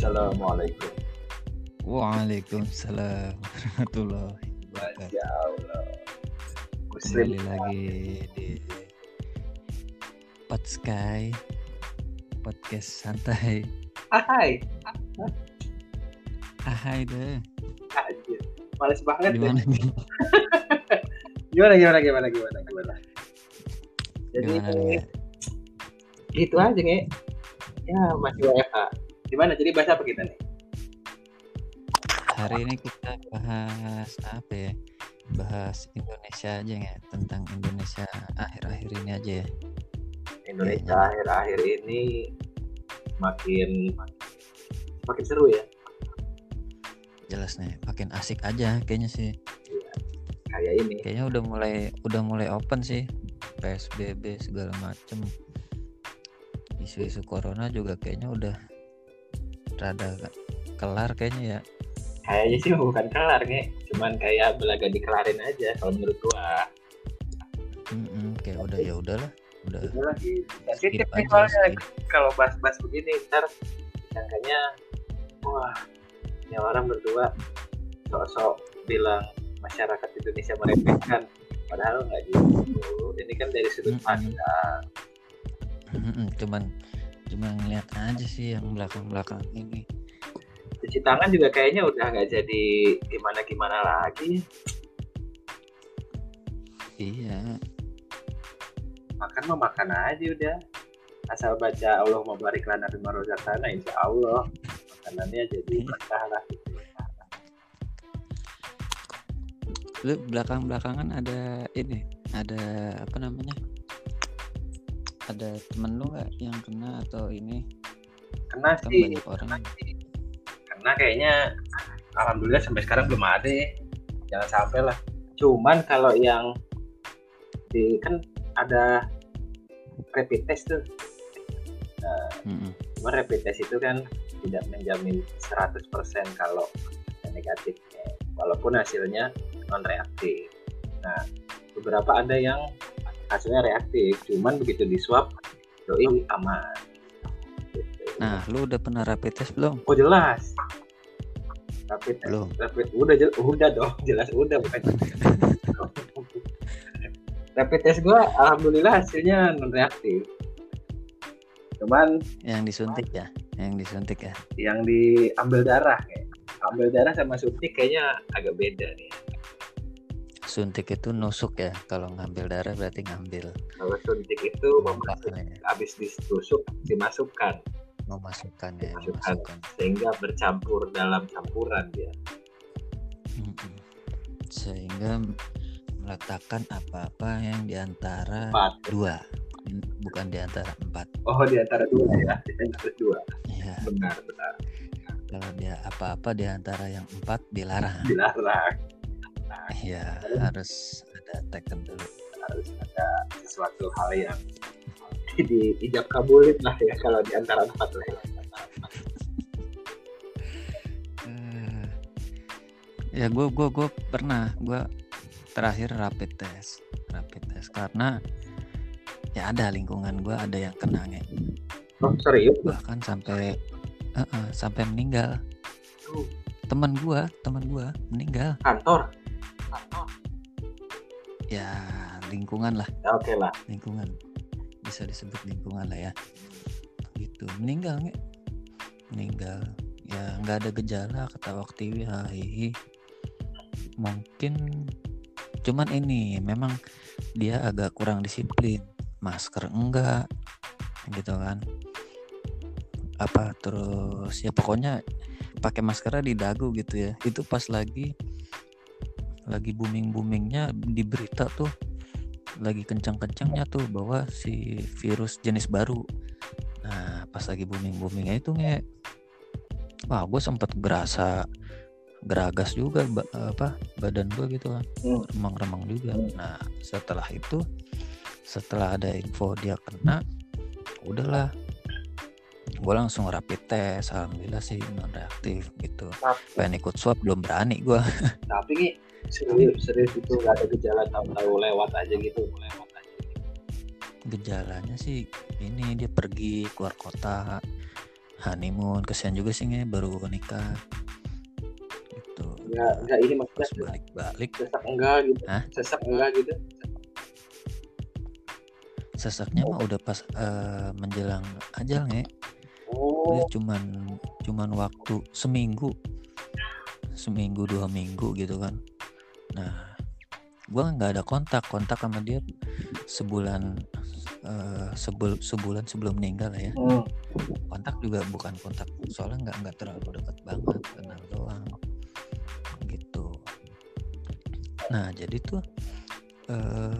Assalamualaikum. Waalaikumsalam warahmatullahi wabarakatuh. Muslim. Kembali lagi di Pod Sky podcast santai. Ah, hai. Ah, hai deh. Anjir. Males banget. Gimana nih? Gimana gimana gimana gimana gimana. Jadi Gimana nih? gitu aja nge. Ya masih WFH. Gimana? Jadi bahasa apa kita nih? Hari ini kita bahas apa ya? Bahas Indonesia aja ya tentang Indonesia akhir-akhir ini aja ya. Indonesia akhir-akhir ini makin makin seru ya. Jelas nih, makin asik aja kayaknya sih. Kayak ini. Kayaknya udah mulai udah mulai open sih. PSBB segala macem. Isu-isu corona juga kayaknya udah rada kelar kayaknya ya. Kayaknya sih bukan kelar nge. Cuman kayak belaga dikelarin aja kalau menurut gua. Mm-mm, kayak udah ya udahlah, udah lagi skip nih aja. skip. kalau bahas-bahas begini ntar sangkanya wah ini orang berdua sok-sok bilang masyarakat Indonesia meremehkan padahal nggak gitu ini kan dari sudut pandang Mm-mm, cuman cuma ngeliat aja sih yang belakang-belakang ini. cuci tangan juga kayaknya udah nggak jadi gimana gimana lagi. Iya, makan mah makan aja udah. Asal baca Allah mau barik lana bima rozakana insya Allah. Makanannya jadi berkah lah. Lu belakang-belakangan ada ini, ada apa namanya? Ada temen lu nggak yang kena atau ini? kena Kan sih banyak orang. karena kayaknya alhamdulillah sampai sekarang belum ada ya jangan sampai lah cuman kalau yang di kan ada rapid test tuh Mm-mm. cuman rapid test itu kan tidak menjamin 100% kalau negatif walaupun hasilnya non reaktif nah beberapa ada yang hasilnya reaktif cuman begitu di swab doi aman Gitu. Nah, lu udah pernah rapid test belum? oh jelas rapid test Belum. rapid udah udah dong jelas udah bukan rapid test gua alhamdulillah hasilnya non reaktif cuman Yang disuntik ya? Yang disuntik ya? yang diambil darah kayak ambil darah sama suntik kayaknya agak beda nih Suntik itu nusuk ya. Kalau ngambil darah berarti ngambil. kalau suntik itu memasuk, habis ditusuk dimasukkan memasukkan ya, Masukkan. memasukkan. sehingga bercampur dalam campuran dia. Sehingga meletakkan apa-apa yang di antara empat dua, bukan di antara empat. oh di antara dua ya kita harus dua Ya, benar benar kalau dia apa-apa di antara yang empat dilarang. dilarang Ya, harus ada teken dulu. harus ada sesuatu hal yang di ijab kabulin lah ya kalau di antara empat lah ya. Gue gue gue pernah gue terakhir rapid test rapid test karena ya ada lingkungan gue ada yang kena nge. oh serius bahkan sampai eh, eh, sampai meninggal Tuh, teman gue teman gue meninggal kantor ya lingkungan lah. Ya oke lah. Lingkungan. Bisa disebut lingkungan lah ya. Gitu. Meninggal nge. meninggal. Ya nggak ada gejala ketawa TV hihi mungkin cuman ini memang dia agak kurang disiplin. Masker enggak gitu kan. Apa terus ya pokoknya pakai maskernya di dagu gitu ya. Itu pas lagi lagi booming boomingnya di berita tuh lagi kencang-kencangnya tuh bahwa si virus jenis baru. Nah, pas lagi booming-boomingnya itu nge, wah gue sempet berasa geragas juga ba- apa badan gue gitu kan, Hmm. remang-remang juga. Nah, setelah itu, setelah ada info dia kena, udahlah, gue langsung rapid test, alhamdulillah sih non reaktif gitu. Pengen ikut swab belum berani gue. tapi serius serius itu nggak ada gejala tahu-tahu lewat aja gitu lewat aja gitu. gejalanya sih ini dia pergi keluar kota honeymoon kesian juga sih nge baru nikah. Gitu. Nggak nggak ini pas maksudnya balik-balik. sesak enggak gitu? Hah? sesak enggak gitu? Sesaknya mah udah pas eh, menjelang ajal nge. Oh. Dia cuman cuman waktu seminggu. Seminggu dua minggu gitu kan nah gua nggak ada kontak kontak sama dia sebulan eh, sebul sebulan sebelum meninggal ya. Hmm. kontak juga bukan kontak soalnya nggak nggak terlalu dekat banget kenal doang gitu. Nah jadi tuh eh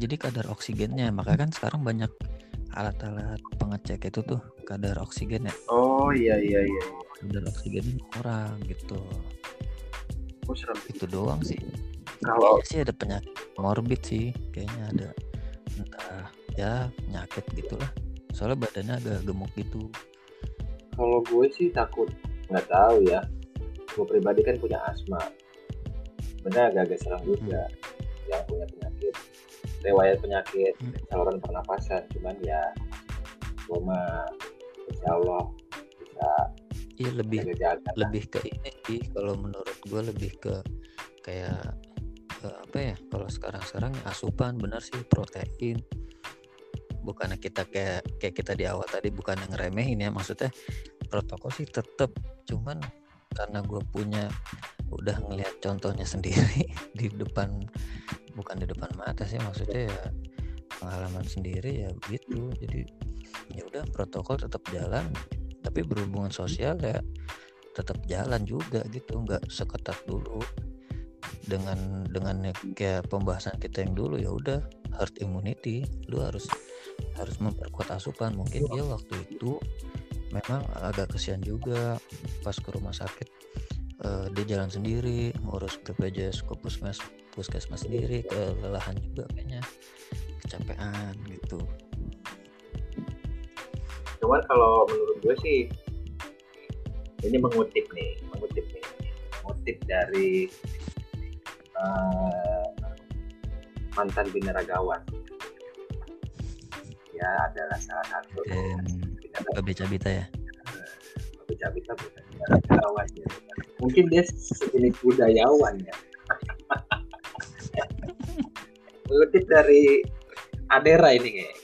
jadi kadar oksigennya makanya kan sekarang banyak alat-alat pengecek itu tuh kadar oksigen ya oh iya iya iya. Kadar oksigennya kurang gitu oh serem itu doang sih. Kalau Kayaknya sih ada penyakit morbid sih kayaknya ada. Entah ya penyakit gitulah. Soalnya badannya agak gemuk gitu. Kalau gue sih takut nggak tahu ya. Gue pribadi kan punya asma. Benar agak-agak serem juga. Yang punya penyakit. Riwayat penyakit Hmm. saluran pernapasan cuman ya gue mah insya Allah bisa iya lebih jaga-jaga lebih ke ini sih kalau menurut gue lebih ke kayak eh, apa ya kalau sekarang sekarang asupan benar sih protein. Bukannya kita kayak kayak kita di awal tadi bukan yang remehin ya maksudnya protokol sih tetap cuman karena gue punya udah ngelihat contohnya sendiri di depan bukan di depan mata sih maksudnya ya pengalaman sendiri ya begitu jadi ya udah protokol tetap jalan tapi berhubungan sosial ya tetap jalan juga gitu nggak seketat dulu. Dengan dengan ya- kayak pembahasan kita yang dulu ya udah herd immunity. Lu harus harus memperkuat asupan. Mungkin dia waktu itu memang agak kesian juga pas ke rumah sakit. Eh, dia jalan sendiri ngurus BPJS ke puskesmas puskesmas sendiri kelelahan juga kayaknya. Kecapean gitu cuman kalau menurut gue sih ini mengutip nih mengutip nih. Mengutip dari eh, mantan binaragawan. Ya adalah salah satu dan Babe Cabita ya? Cabita bukan binaragawan ya. mungkin dia sejenis budayawan ya. Mengutip dari Adera ini kayak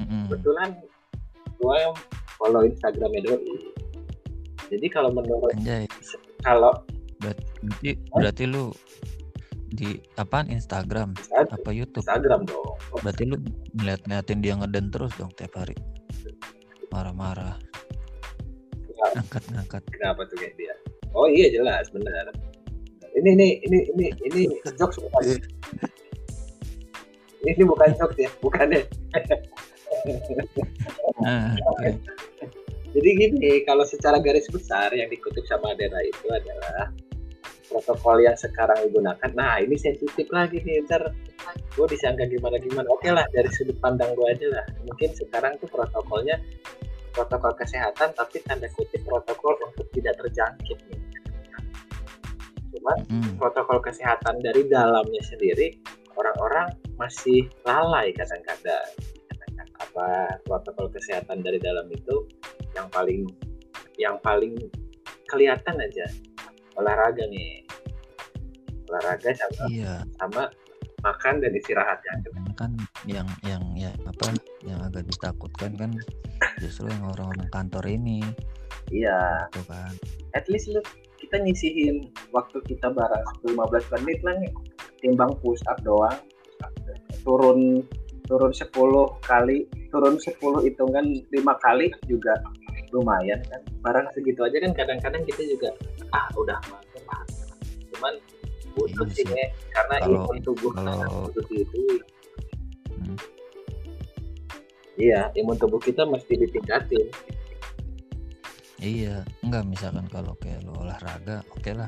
Mm-mm. Kebetulan gue follow Instagramnya doi. Jadi kalau menurut anjay. Kalau berarti berarti lu di apaan Instagram Instagram, apa YouTube? Instagram dong. Berarti lu ngeliat-ngeliatin dia ngeden terus dong tiap hari. Marah-marah. Ya. ngangkat-ngangkat. Kenapa tuh kayak dia? Oh iya jelas benar. Ini ini ini ini ini jokes bukan. Ini, ini bukan jokes ya bukan ya nah oke. jadi gini kalau secara garis besar yang dikutip sama Adera itu adalah protokol yang sekarang digunakan. Nah ini sensitif lagi nih ntar gue disangka gimana gimana oke lah dari sudut pandang gue aja lah. Mungkin sekarang tuh protokolnya protokol kesehatan tapi tanda kutip protokol untuk tidak terjangkit nih. Cuman Mm, protokol kesehatan dari dalamnya sendiri orang-orang masih lalai Kadang-kadang apa protokol kesehatan dari dalam itu yang paling yang paling kelihatan aja. Olahraga nih. Olahraga sama, iya. sama makan dan istirahat ya. Kan yang yang ya apa yang agak ditakutkan kan justru yang orang-orang kantor ini. Iya. Gitu kan. At least lu kita nyisihin waktu kita bareng 10-15 menit lah nih. Timbang push up doang. Turun turun 10 kali turun 10 hitungan 5 kali juga lumayan kan barang segitu aja kan kadang-kadang kita juga ah udah ah. cuman butuh Iya sih. Nek. karena Kalau- imun tubuh kalau- kita butuh itu Hmm. iya imun tubuh kita mesti ditingkatin Iya, enggak misalkan kalau kayak lo olahraga, oke lah.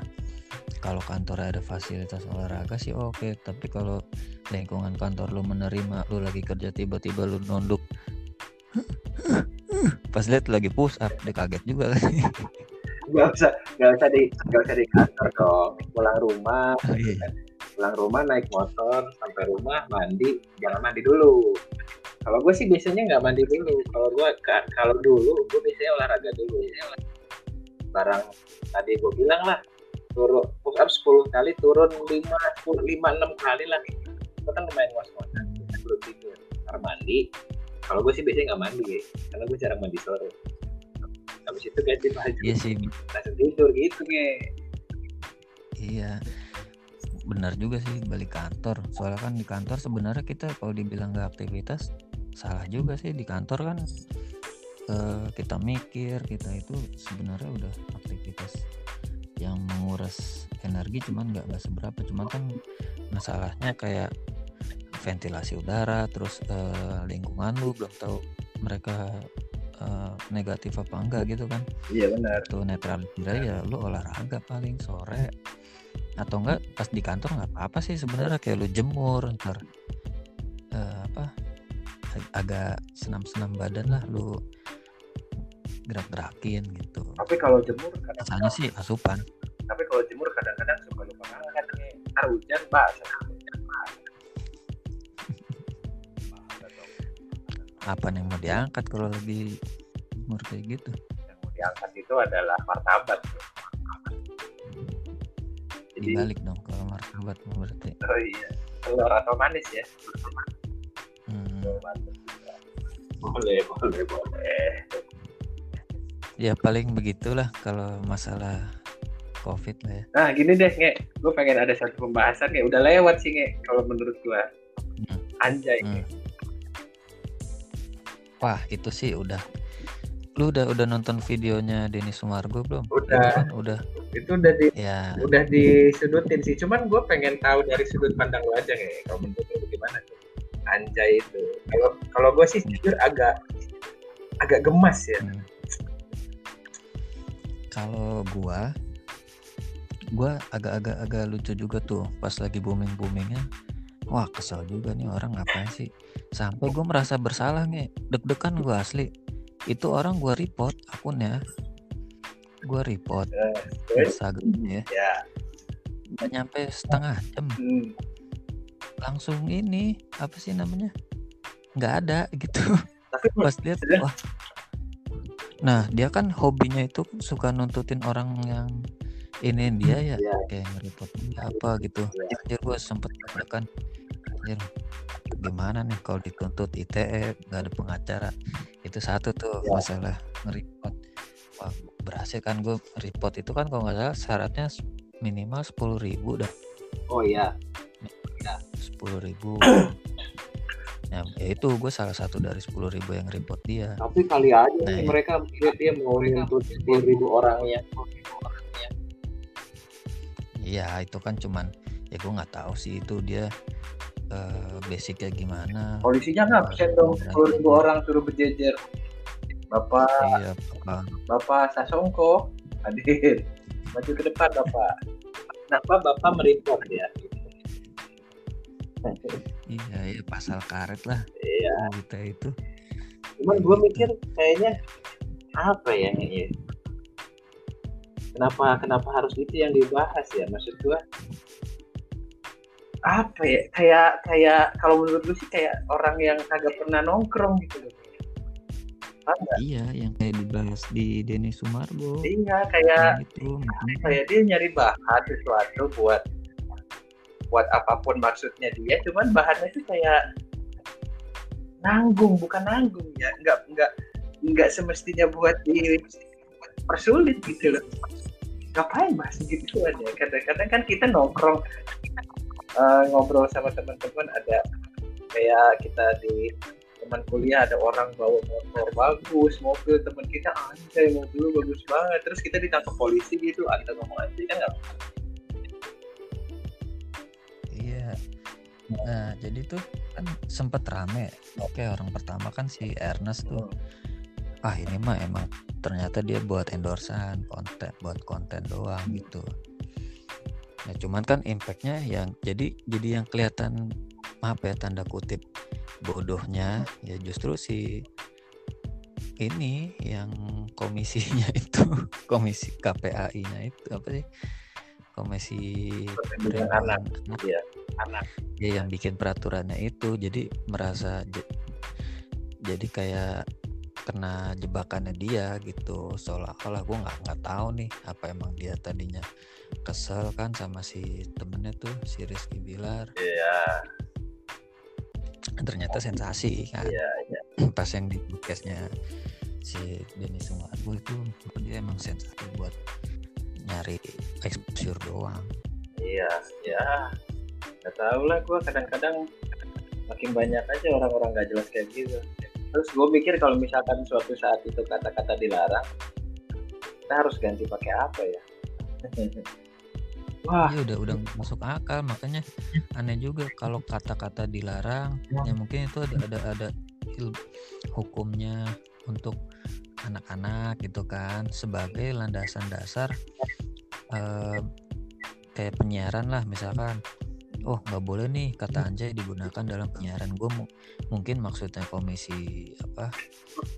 Kalau kantor ada fasilitas olahraga sih oke, tapi kalau lingkungan kantor lo menerima lo lagi kerja tiba-tiba lo nunduk. Pas lihat lagi push up dia kaget juga. Nggak usah nggak usah di nggak usah di kantor dong. Pulang rumah Oh, iya. pulang rumah naik motor sampai rumah mandi jangan mandi dulu. Kalau gue sih biasanya nggak mandi dulu. Kalau gue kalau dulu gue biasanya olahraga dulu. Barang tadi gue bilang lah turun push up 10 kali turun 5 5 6 kali lah itu kan lumayan ngos-ngosan belum tidur. Ntar mandi kalau gue sih biasanya nggak mandi karena gue jarang mandi sore. Habis itu ganti baju. Iya sih. Langsung tidur gitu nge iya. Benar juga sih balik kantor. Soalnya kan di kantor sebenarnya kita kalau dibilang nggak aktivitas salah juga sih. Di kantor kan uh, kita mikir kita itu sebenarnya udah aktivitas yang menguras energi cuman nggak nggak seberapa. Cuman kan masalahnya kayak ventilasi udara terus uh, lingkungan lu belum tahu mereka uh, negatif apa enggak gitu kan. Iya benar. Tuh netral ya lu olahraga paling sore atau enggak pas di kantor nggak apa-apa sih sebenarnya kayak lu jemur ntar uh, apa agak senam-senam badan lah lu gerak-gerakin gitu. Tapi kalau jemur kadang-kadang sih asupan. Tapi kalau jemur kadang-kadang suka lupa ngangkat nih. Ntar hujan basah apa yang mau diangkat kalau lagi jemur kayak gitu? Yang mau diangkat itu adalah martabat. Jadi balik dong kalau martabat berarti. Oh iya. Telur atau manis ya? Hmm. boleh boleh boleh ya paling begitulah kalau masalah covid lah ya. Nah gini deh nge. Gue pengen ada satu pembahasan nge. Udah lewat sih nge kalau menurut gue hmm. anjay. Hmm. wah itu sih udah. Lu udah udah nonton videonya Denny Sumargo belum? Udah. Kan? Udah. Itu udah di ya. udah disudutin sih. Cuman gue pengen tahu dari sudut pandang lu aja nge kalau menurut lu gimana? Tuh anjay itu. Kalau kalau gue sih jujur agak agak gemas ya. Hmm kalau gua gua agak-agak agak lucu juga tuh pas lagi booming boomingnya wah kesel juga nih orang ngapain sih? Sampai gue merasa bersalah nih deg-degan gue asli. Itu orang gue report akunnya. Gue report Instagramnya ya. Nggak nyampe setengah jam. Hmm. langsung ini apa sih namanya? Nggak ada gitu. Tapi pas lihat wah Nah, dia kan hobinya itu suka nuntutin orang yang ini dia ya, ya. kayak ngeripot apa gitu. Ya. Anjir gue sempet kan anjir gimana nih kalau dituntut ITE nggak ada pengacara itu satu tuh ya. masalah ngeripot wah berhasil kan gue report itu kan kalau nggak salah syaratnya minimal sepuluh ribu dah oh iya ya sepuluh ribu ya, ya itu gue salah satu dari sepuluh ribu yang report dia. Tapi kali aja nah, ya. mereka pikir dia mau nuntut sepuluh ribu orangnya iya itu kan cuman ya gue nggak tahu sih itu dia uh, basicnya gimana. Polisinya nggak bisa dong sepuluh ribu orang suruh berjejer. Bapak iya, bapak bapak Sasongko hadir. Maju ke depan bapak. Kenapa bapak mereport ya iya iya pasal karet lah. Iya. Kita itu. Cuman gue mikir kayaknya apa ya ya? Kenapa kenapa harus itu yang dibahas ya? Maksud gue apa ya? Kayak kayak kalau menurut gue sih kayak orang yang kagak pernah nongkrong gitu loh. Iya, yang kayak dibahas di Denny Sumargo. Iya, kayak itu, kayak dia nyari bahan sesuatu buat buat apa pun maksudnya dia cuman bahannya itu kayak nanggung bukan nanggung ya. Nggak nggak nggak semestinya buat di persulit gitu loh. Ngapain bahas gitu aja kadang-kadang kan kita nongkrong uh, ngobrol sama teman-teman ada kayak kita di teman kuliah ada orang bawa motor bagus mobil teman kita anjay mobil bagus banget. Terus kita ditangkap polisi gitu ada ngomong anjay kan nggak Nah, jadi tuh kan sempet rame. Oke, orang pertama kan si Ernest tuh. Ah, ini mah emang ternyata dia buat endorsan konten, buat konten doang gitu. Nah, cuman kan impactnya yang jadi jadi yang kelihatan maaf ya tanda kutip bodohnya ya justru si ini yang komisinya itu komisi KPAI-nya itu apa sih komisi anak, anak. Ya, anak. Ya yang bikin peraturannya itu jadi merasa jadi kayak kena jebakannya dia gitu. Seolah-olah gue nggak nggak tahu nih apa emang dia tadinya kesel kan sama si temennya tuh si Rizky Bilar. Iya, ternyata sensasi kan. Iya, iya. pas yang di podcastnya si Denny Sumargo itu dia emang sensasi buat nyari exposure doang Iya, ya. Gak tau lah gue kadang-kadang makin banyak aja orang-orang gak jelas kayak gitu. Terus gue mikir kalau misalkan suatu saat itu kata-kata dilarang, kita harus ganti pakai apa ya? Wah, ya udah udah masuk akal makanya aneh juga kalau kata-kata dilarang ya mungkin itu ada ada ada hukumnya untuk anak-anak gitu kan sebagai landasan dasar kayak penyiaran lah misalkan oh nggak boleh nih kata anjay digunakan dalam penyiaran. Gue mungkin maksudnya komisi apa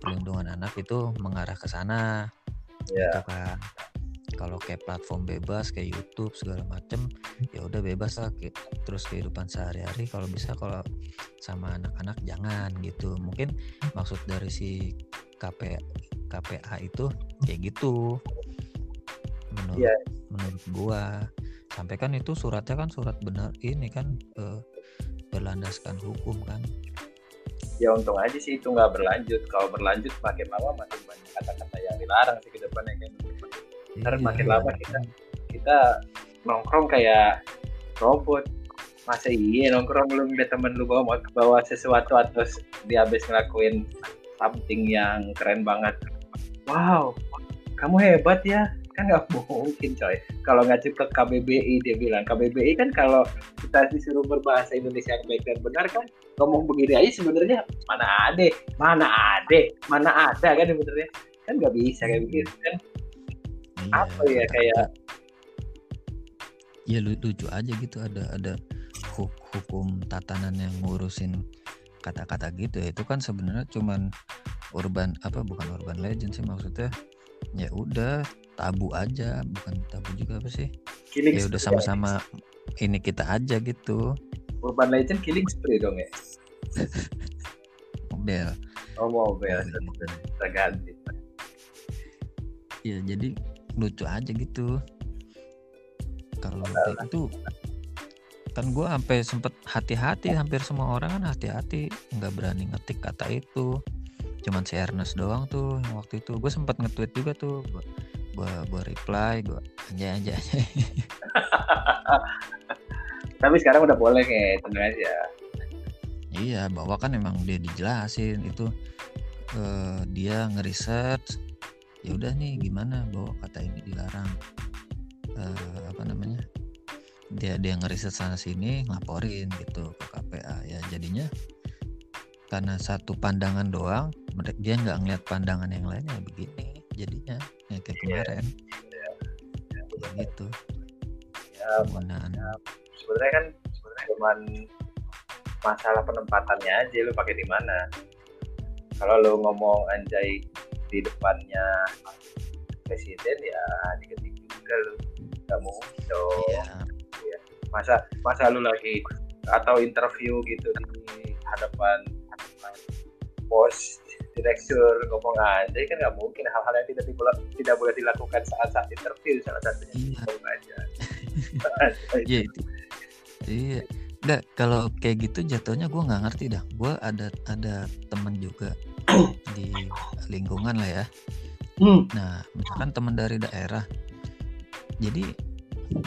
perlindungan anak itu mengarah ke sana ya, gitu kan. Kalau kayak platform bebas kayak YouTube segala macem ya udah bebas lah terus kehidupan sehari-hari. Kalau bisa kalau sama anak-anak jangan gitu. Mungkin maksud dari si KP KPA itu kayak gitu menurut Iya. menurut gua sampai kan itu suratnya kan surat benar ini kan eh, berlandaskan hukum kan ya untung aja sih itu nggak berlanjut. Kalau berlanjut makin lama makin banyak kata-kata yang dilarang sih ke depannya kan. Ntar Iya, makin lama banyak kita kita nongkrong kayak robot. Masa iya nongkrong lu udah temen lu bawa bawa sesuatu atau dia habis ngelakuin something yang keren banget. Wow, kamu hebat ya. Kan nggak mungkin coy. Kalau nggak cepet KBBI dia bilang. KBBI kan kalau kita disuruh berbahasa Indonesia yang baik dan benar kan ngomong begini aja sebenarnya mana ada, mana ada, mana ada kan sebenarnya? Kan nggak bisa kayak begitu kan? Iya, apa ya, kayak- ya lu- lucu aja gitu. Ada ada hu- hukum tatanan yang ngurusin kata-kata gitu ya. Itu kan sebenarnya cuman urban apa bukan urban legend sih maksudnya. Ya udah tabu aja bukan tabu juga apa sih? Killing ya udah sama-sama ini kita aja gitu. Urban Legend killing spree dong ya? Model. Oh mobil Ya, gitu. kita ganti. Ya jadi lucu aja gitu. Kalau itu kan gue sampai sempet hati-hati hampir semua orang kan hati-hati nggak berani ngetik kata itu. Cuman si Ernest doang tuh yang waktu itu. Gue sempat nge-tweet juga tuh gue gue reply gue aja aja. Tapi sekarang udah boleh kayak tenang aja iya bahwa kan emang dia dijelasin itu eh, dia ngeriset ya udah nih gimana bahwa kata ini dilarang. Eh, apa namanya dia dia ngeriset sana sini ngelaporin gitu ke KPA ya jadinya karena satu pandangan doang dia nggak ngeliat pandangan yang lainnya begini jadinya ya kayak kemarin. Kayak gitu. Ya penggunaan. sebenarnya kan sebenarnya cuman masalah penempatannya aja lu pakai di mana. Kalau lu ngomong anjay di depannya presiden ya diketik juga lu. Nggak mungkin dong. Iya, masa masa lu lagi atau interview gitu di hadapan bos direktur ngomong aja kan nggak mungkin hal-hal yang tidak diboleh, tidak boleh dilakukan saat saat interview salah satunya Iya. ngomong aja Iya itu. Iya. Nggak, kalau kayak gitu jatuhnya gue nggak ngerti dah. Gue ada ada temen juga di lingkungan lah ya. Hmm. Nah, misalkan teman dari daerah. Jadi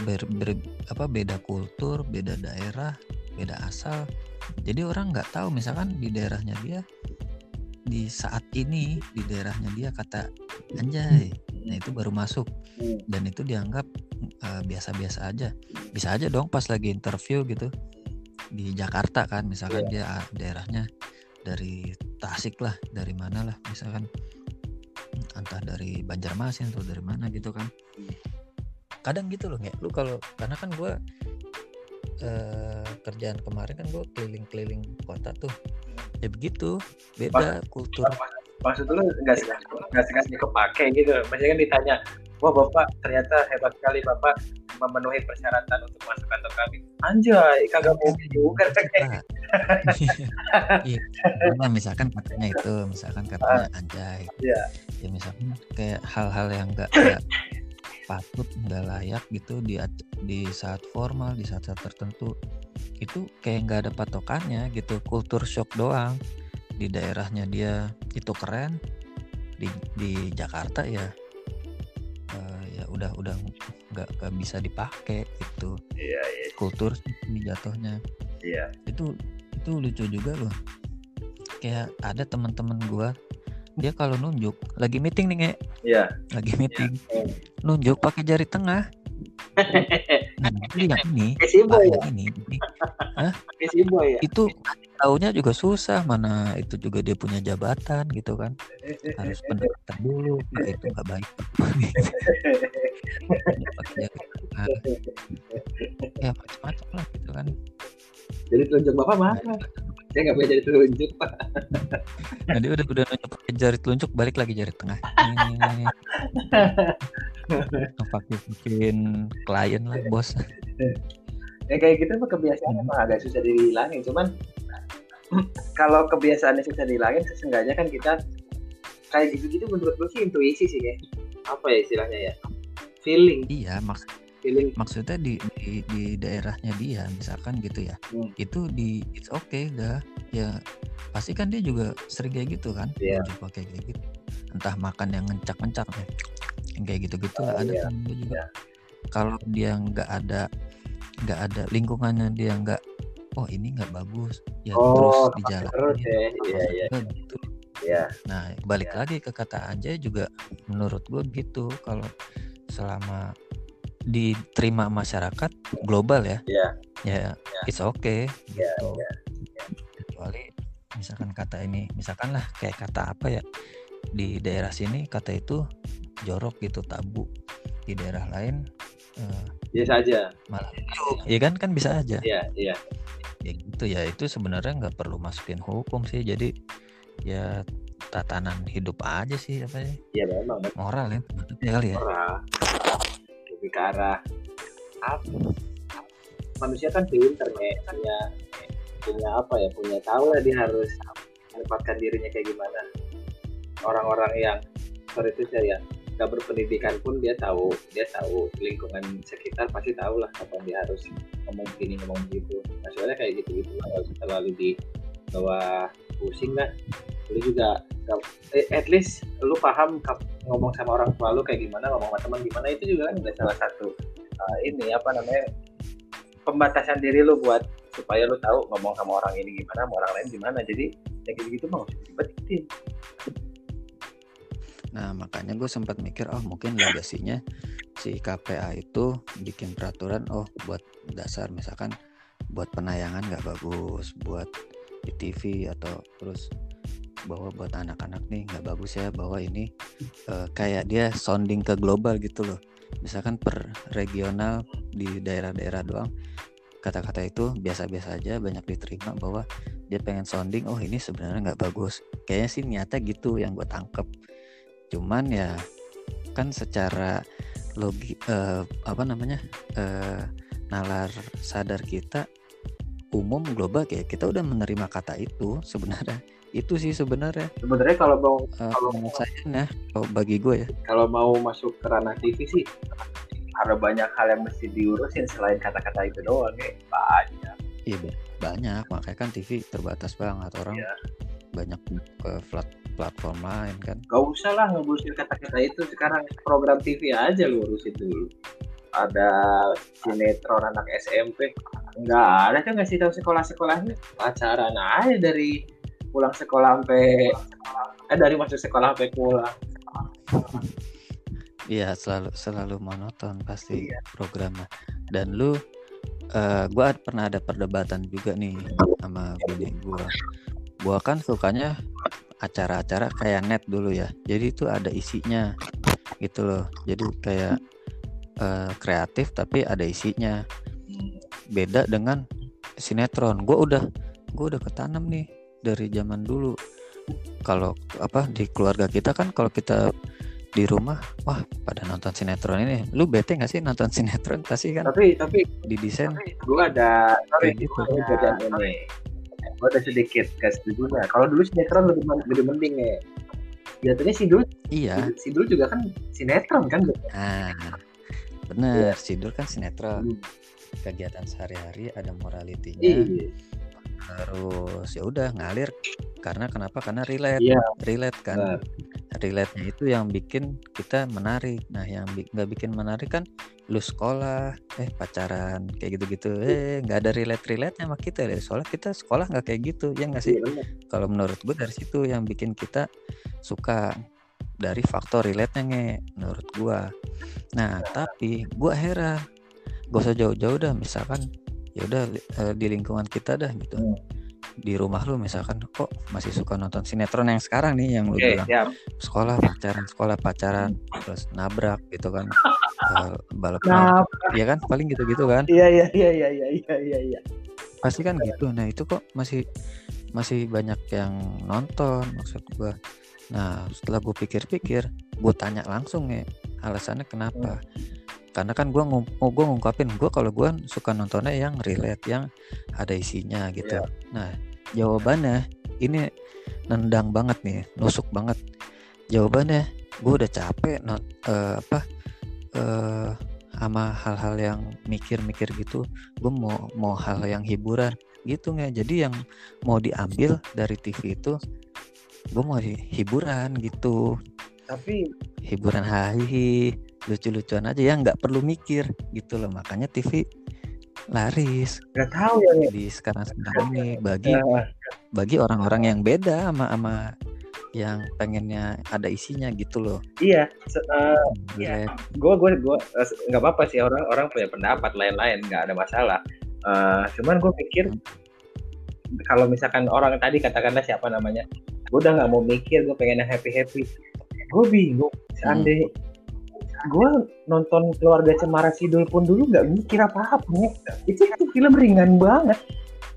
ber, ber- apa beda kultur, beda daerah, beda asal. Jadi orang nggak tahu misalkan di daerahnya dia di saat ini di daerahnya dia kata anjay. Nah, itu baru masuk Hmm. dan itu dianggap eh, biasa-biasa aja. Bisa aja dong pas lagi interview gitu di Jakarta kan, misalkan dia ah, daerahnya dari Tasik lah, dari mana lah, misalkan entah dari Banjarmasin atau dari mana gitu kan. Kadang gitu loh, nggak lu kalau karena kan gue kerjaan kemarin kan gue keliling-keliling kota tuh, ya begitu, beda kultur. maksud lu nggak sengaja nggak sengaja kepake gitu. Maksudnya kan ditanya wah bapak ternyata hebat sekali bapak memenuhi persyaratan untuk masuk kantor kami. Anjay kagak mau juga iya, karena misalkan katanya itu, misalkan katanya anjay. Iya. Ya misalkan kayak hal-hal yang enggak patut, enggak layak gitu di di saat formal, di saat-saat tertentu. Itu kayak nggak ada patokannya gitu, kultur shock doang. Di daerahnya dia itu keren, di di Jakarta ya eh, ya udah udah nggak nggak bisa dipakai gitu. iya iya Kultur ini jatuhnya iya itu itu lucu juga loh kayak ada teman-teman gua dia kalau nunjuk lagi meeting nih nge. Iya. Lagi meeting. Hmm. nunjuk pakai jari tengah. Nah yang ini boy ya? yang ini boy ya? Itu taunya juga susah mana itu juga dia punya jabatan gitu kan. Harus pendekatan dulu nah, itu nggak baik. Tengah ya macam-macam lah gitu kan. Jadi telunjuk bapak mana saya nggak boleh jadi telunjuk pak. Nah dia udah udah nunjuk pakai jari telunjuk balik lagi jari tengah. Pakai klien lah bos. ya kayak gitu mah kebiasaan emang agak susah dihilangin. Cuman kalau kebiasaannya susah dihilangin sesungguhnya kan kita kayak gitu-gitu menurut gue sih intuisi sih ya. Apa ya istilahnya ya? Feeling. Iya maks feeling maksudnya di, di di daerahnya dia misalkan gitu ya. Hmm. Itu di it's okay dah ya pasti kan dia juga sering kayak gitu kan. Iya. Nunjuk pakai kayak gitu. Entah makan yang ngencak-ngencak ya. Yang kayak gitu-gitu Oh, ada iya. temen gue juga. Iya. Kalau dia nggak ada nggak ada lingkungannya dia nggak oh ini nggak bagus ya Oh, terus dijalan terus ya iya iya gitu iya Nah, balik Ya. lagi ke kata Anjay juga menurut gue gitu kalau selama diterima masyarakat global ya, Iya. ya it's okay. Iya, gitu. Kecuali misalkan kata ini, misalkan lah kayak kata apa ya? Di daerah sini kata itu jorok gitu tabu. Di daerah lain eh, biasa aja malah lucu. ya kan? Kan bisa aja. Iya iya. Ya gitu ya itu sebenarnya nggak perlu masukin hukum sih. Jadi ya tatanan hidup aja sih apa ya? Iya memang. Moral ya maksudnya kali ya lebih ke arah apa manusia kan pinter nih punya punya apa ya punya tahu lah dia harus menempatkan dirinya kayak gimana. Orang-orang yang sorry itu ya nggak berpendidikan pun dia tahu dia tahu lingkungan sekitar pasti tahu lah kapan dia harus ngomong begini ngomong begitu nah soalnya kayak gitu gitu nggak terlalu di bawah pusing lah. Lu juga eh, at least lu paham ngomong sama orang tua lu kayak gimana ngomong sama teman gimana itu juga kan udah salah satu uh, ini apa namanya pembatasan diri lu buat supaya lu tahu ngomong sama orang ini gimana sama orang lain gimana. Jadi ya gitu gitu nggak usah dibetin nah makanya gue sempat mikir oh mungkin legasinya si KPA itu bikin peraturan oh buat dasar misalkan buat penayangan nggak bagus buat di TV atau terus bahwa buat anak-anak nih nggak bagus ya bahwa ini eh, kayak dia sounding ke global gitu loh. Misalkan per regional di daerah-daerah doang kata-kata itu biasa-biasa aja banyak diterima bahwa dia pengen sounding oh ini sebenarnya nggak bagus. Kayaknya sih niatnya gitu yang gue tangkep. Cuman ya kan secara logi eh, apa namanya eh, nalar sadar kita umum global kayak kita udah menerima kata itu sebenarnya. Itu sih sebenarnya. Sebenarnya kalau mau eh, Kalau- menurut saya nah kalau bagi gue ya. kalau mau masuk ke ranah TV sih ada banyak hal yang mesti diurusin selain kata-kata itu doang ya. Banyak. Iya ba- banyak. Makanya kan TV terbatas banget. Orang Iya. banyak ke plat- platform lain kan. Gak usah lah ngurusin kata-kata itu. Sekarang program TV aja lu urusin dulu. Ada sinetron anak SMP nggak ada kan ngasih tahu sekolah-sekolahnya pacaran aja dari pulang sekolah sampai eh dari masuk sekolah sampai pulang Iya selalu selalu monoton pasti Iya. programnya. Dan lu, eh gua pernah ada perdebatan juga nih sama bini gua. Gua kan sukanya acara-acara kayak net dulu ya. Jadi itu ada isinya gitu loh. Jadi kayak eh, kreatif tapi ada isinya. Beda dengan sinetron. Gua udah gua udah ketanam nih dari zaman dulu. Kalau apa di keluarga kita kan kalau kita di rumah wah pada nonton sinetron ini. Lu bete gak sih nonton sinetron? Pasti kan tapi tapi di desain. gue ada sorry gitu. gue ada ini. Gue ada sedikit gak setuju kalau dulu sinetron lebih lebih penting ya. Biasanya si dulu iya. si dulu juga kan sinetron kan nah bener. Sidul kan sinetron kegiatan sehari-hari ada moralitinya. Iya. Terus ya udah ngalir. Karena kenapa? Karena relate. Iya. relate kan? Relate nya itu yang bikin kita menarik. Nah yang bi- nggak bikin menarik kan lu sekolah eh pacaran kayak gitu-gitu. Eh nggak ada relate relate sama kita deh soalnya kita sekolah nggak kayak gitu. Ya nggak sih? Iya, kalau menurut gue dari situ yang bikin kita suka dari faktor relate nya nge menurut gua. Nah tapi gua heran gak usah jauh-jauh dah misalkan ya udah eh, di lingkungan kita dah gitu. Hmm. Di rumah lu misalkan kok masih suka nonton sinetron yang sekarang nih? Yang lu okay, bilang. siap. sekolah pacaran sekolah pacaran terus nabrak gitu kan. Uh, balap nah, ya kan? Paling gitu-gitu kan. Iya iya iya iya iya iya iya, iya. pasti kan iya. gitu. Nah itu kok masih masih banyak yang nonton maksud gua. Nah setelah gua pikir-pikir gua tanya langsung ya alasannya kenapa? Hmm karena kan gua ngum mau gue ngungkapin gua kalau gua suka nontonnya yang relate yang ada isinya gitu. Iya. nah jawabannya ini nendang banget nih nusuk banget. Jawabannya gue udah capek not, eh, apa eh sama hal-hal yang mikir-mikir gitu. Gue mau mau hal yang hiburan gitu nggak jadi yang mau diambil dari TV itu gue mau hi- hiburan gitu Tapi hiburan hahihi lucu-lucuan aja ya nggak perlu mikir gitu loh. Makanya TV laris. Nggak tahu ya. Di sekarang sekarang ini bagi Nah, bagi orang-orang yang beda sama sama yang pengennya ada isinya gitu loh. Iya, eh, Relate. gue gue gue eh, nggak apa-apa sih orang orang punya pendapat lain-lain nggak ada masalah. Eh, cuman gue pikir kalau misalkan orang tadi katakanlah siapa namanya gue udah nggak mau mikir gue pengen yang happy happy gue bingung. Seandainya gue nonton keluarga cemara sidul pun dulu nggak mikir apa-apa. Nek. itu itu film ringan banget.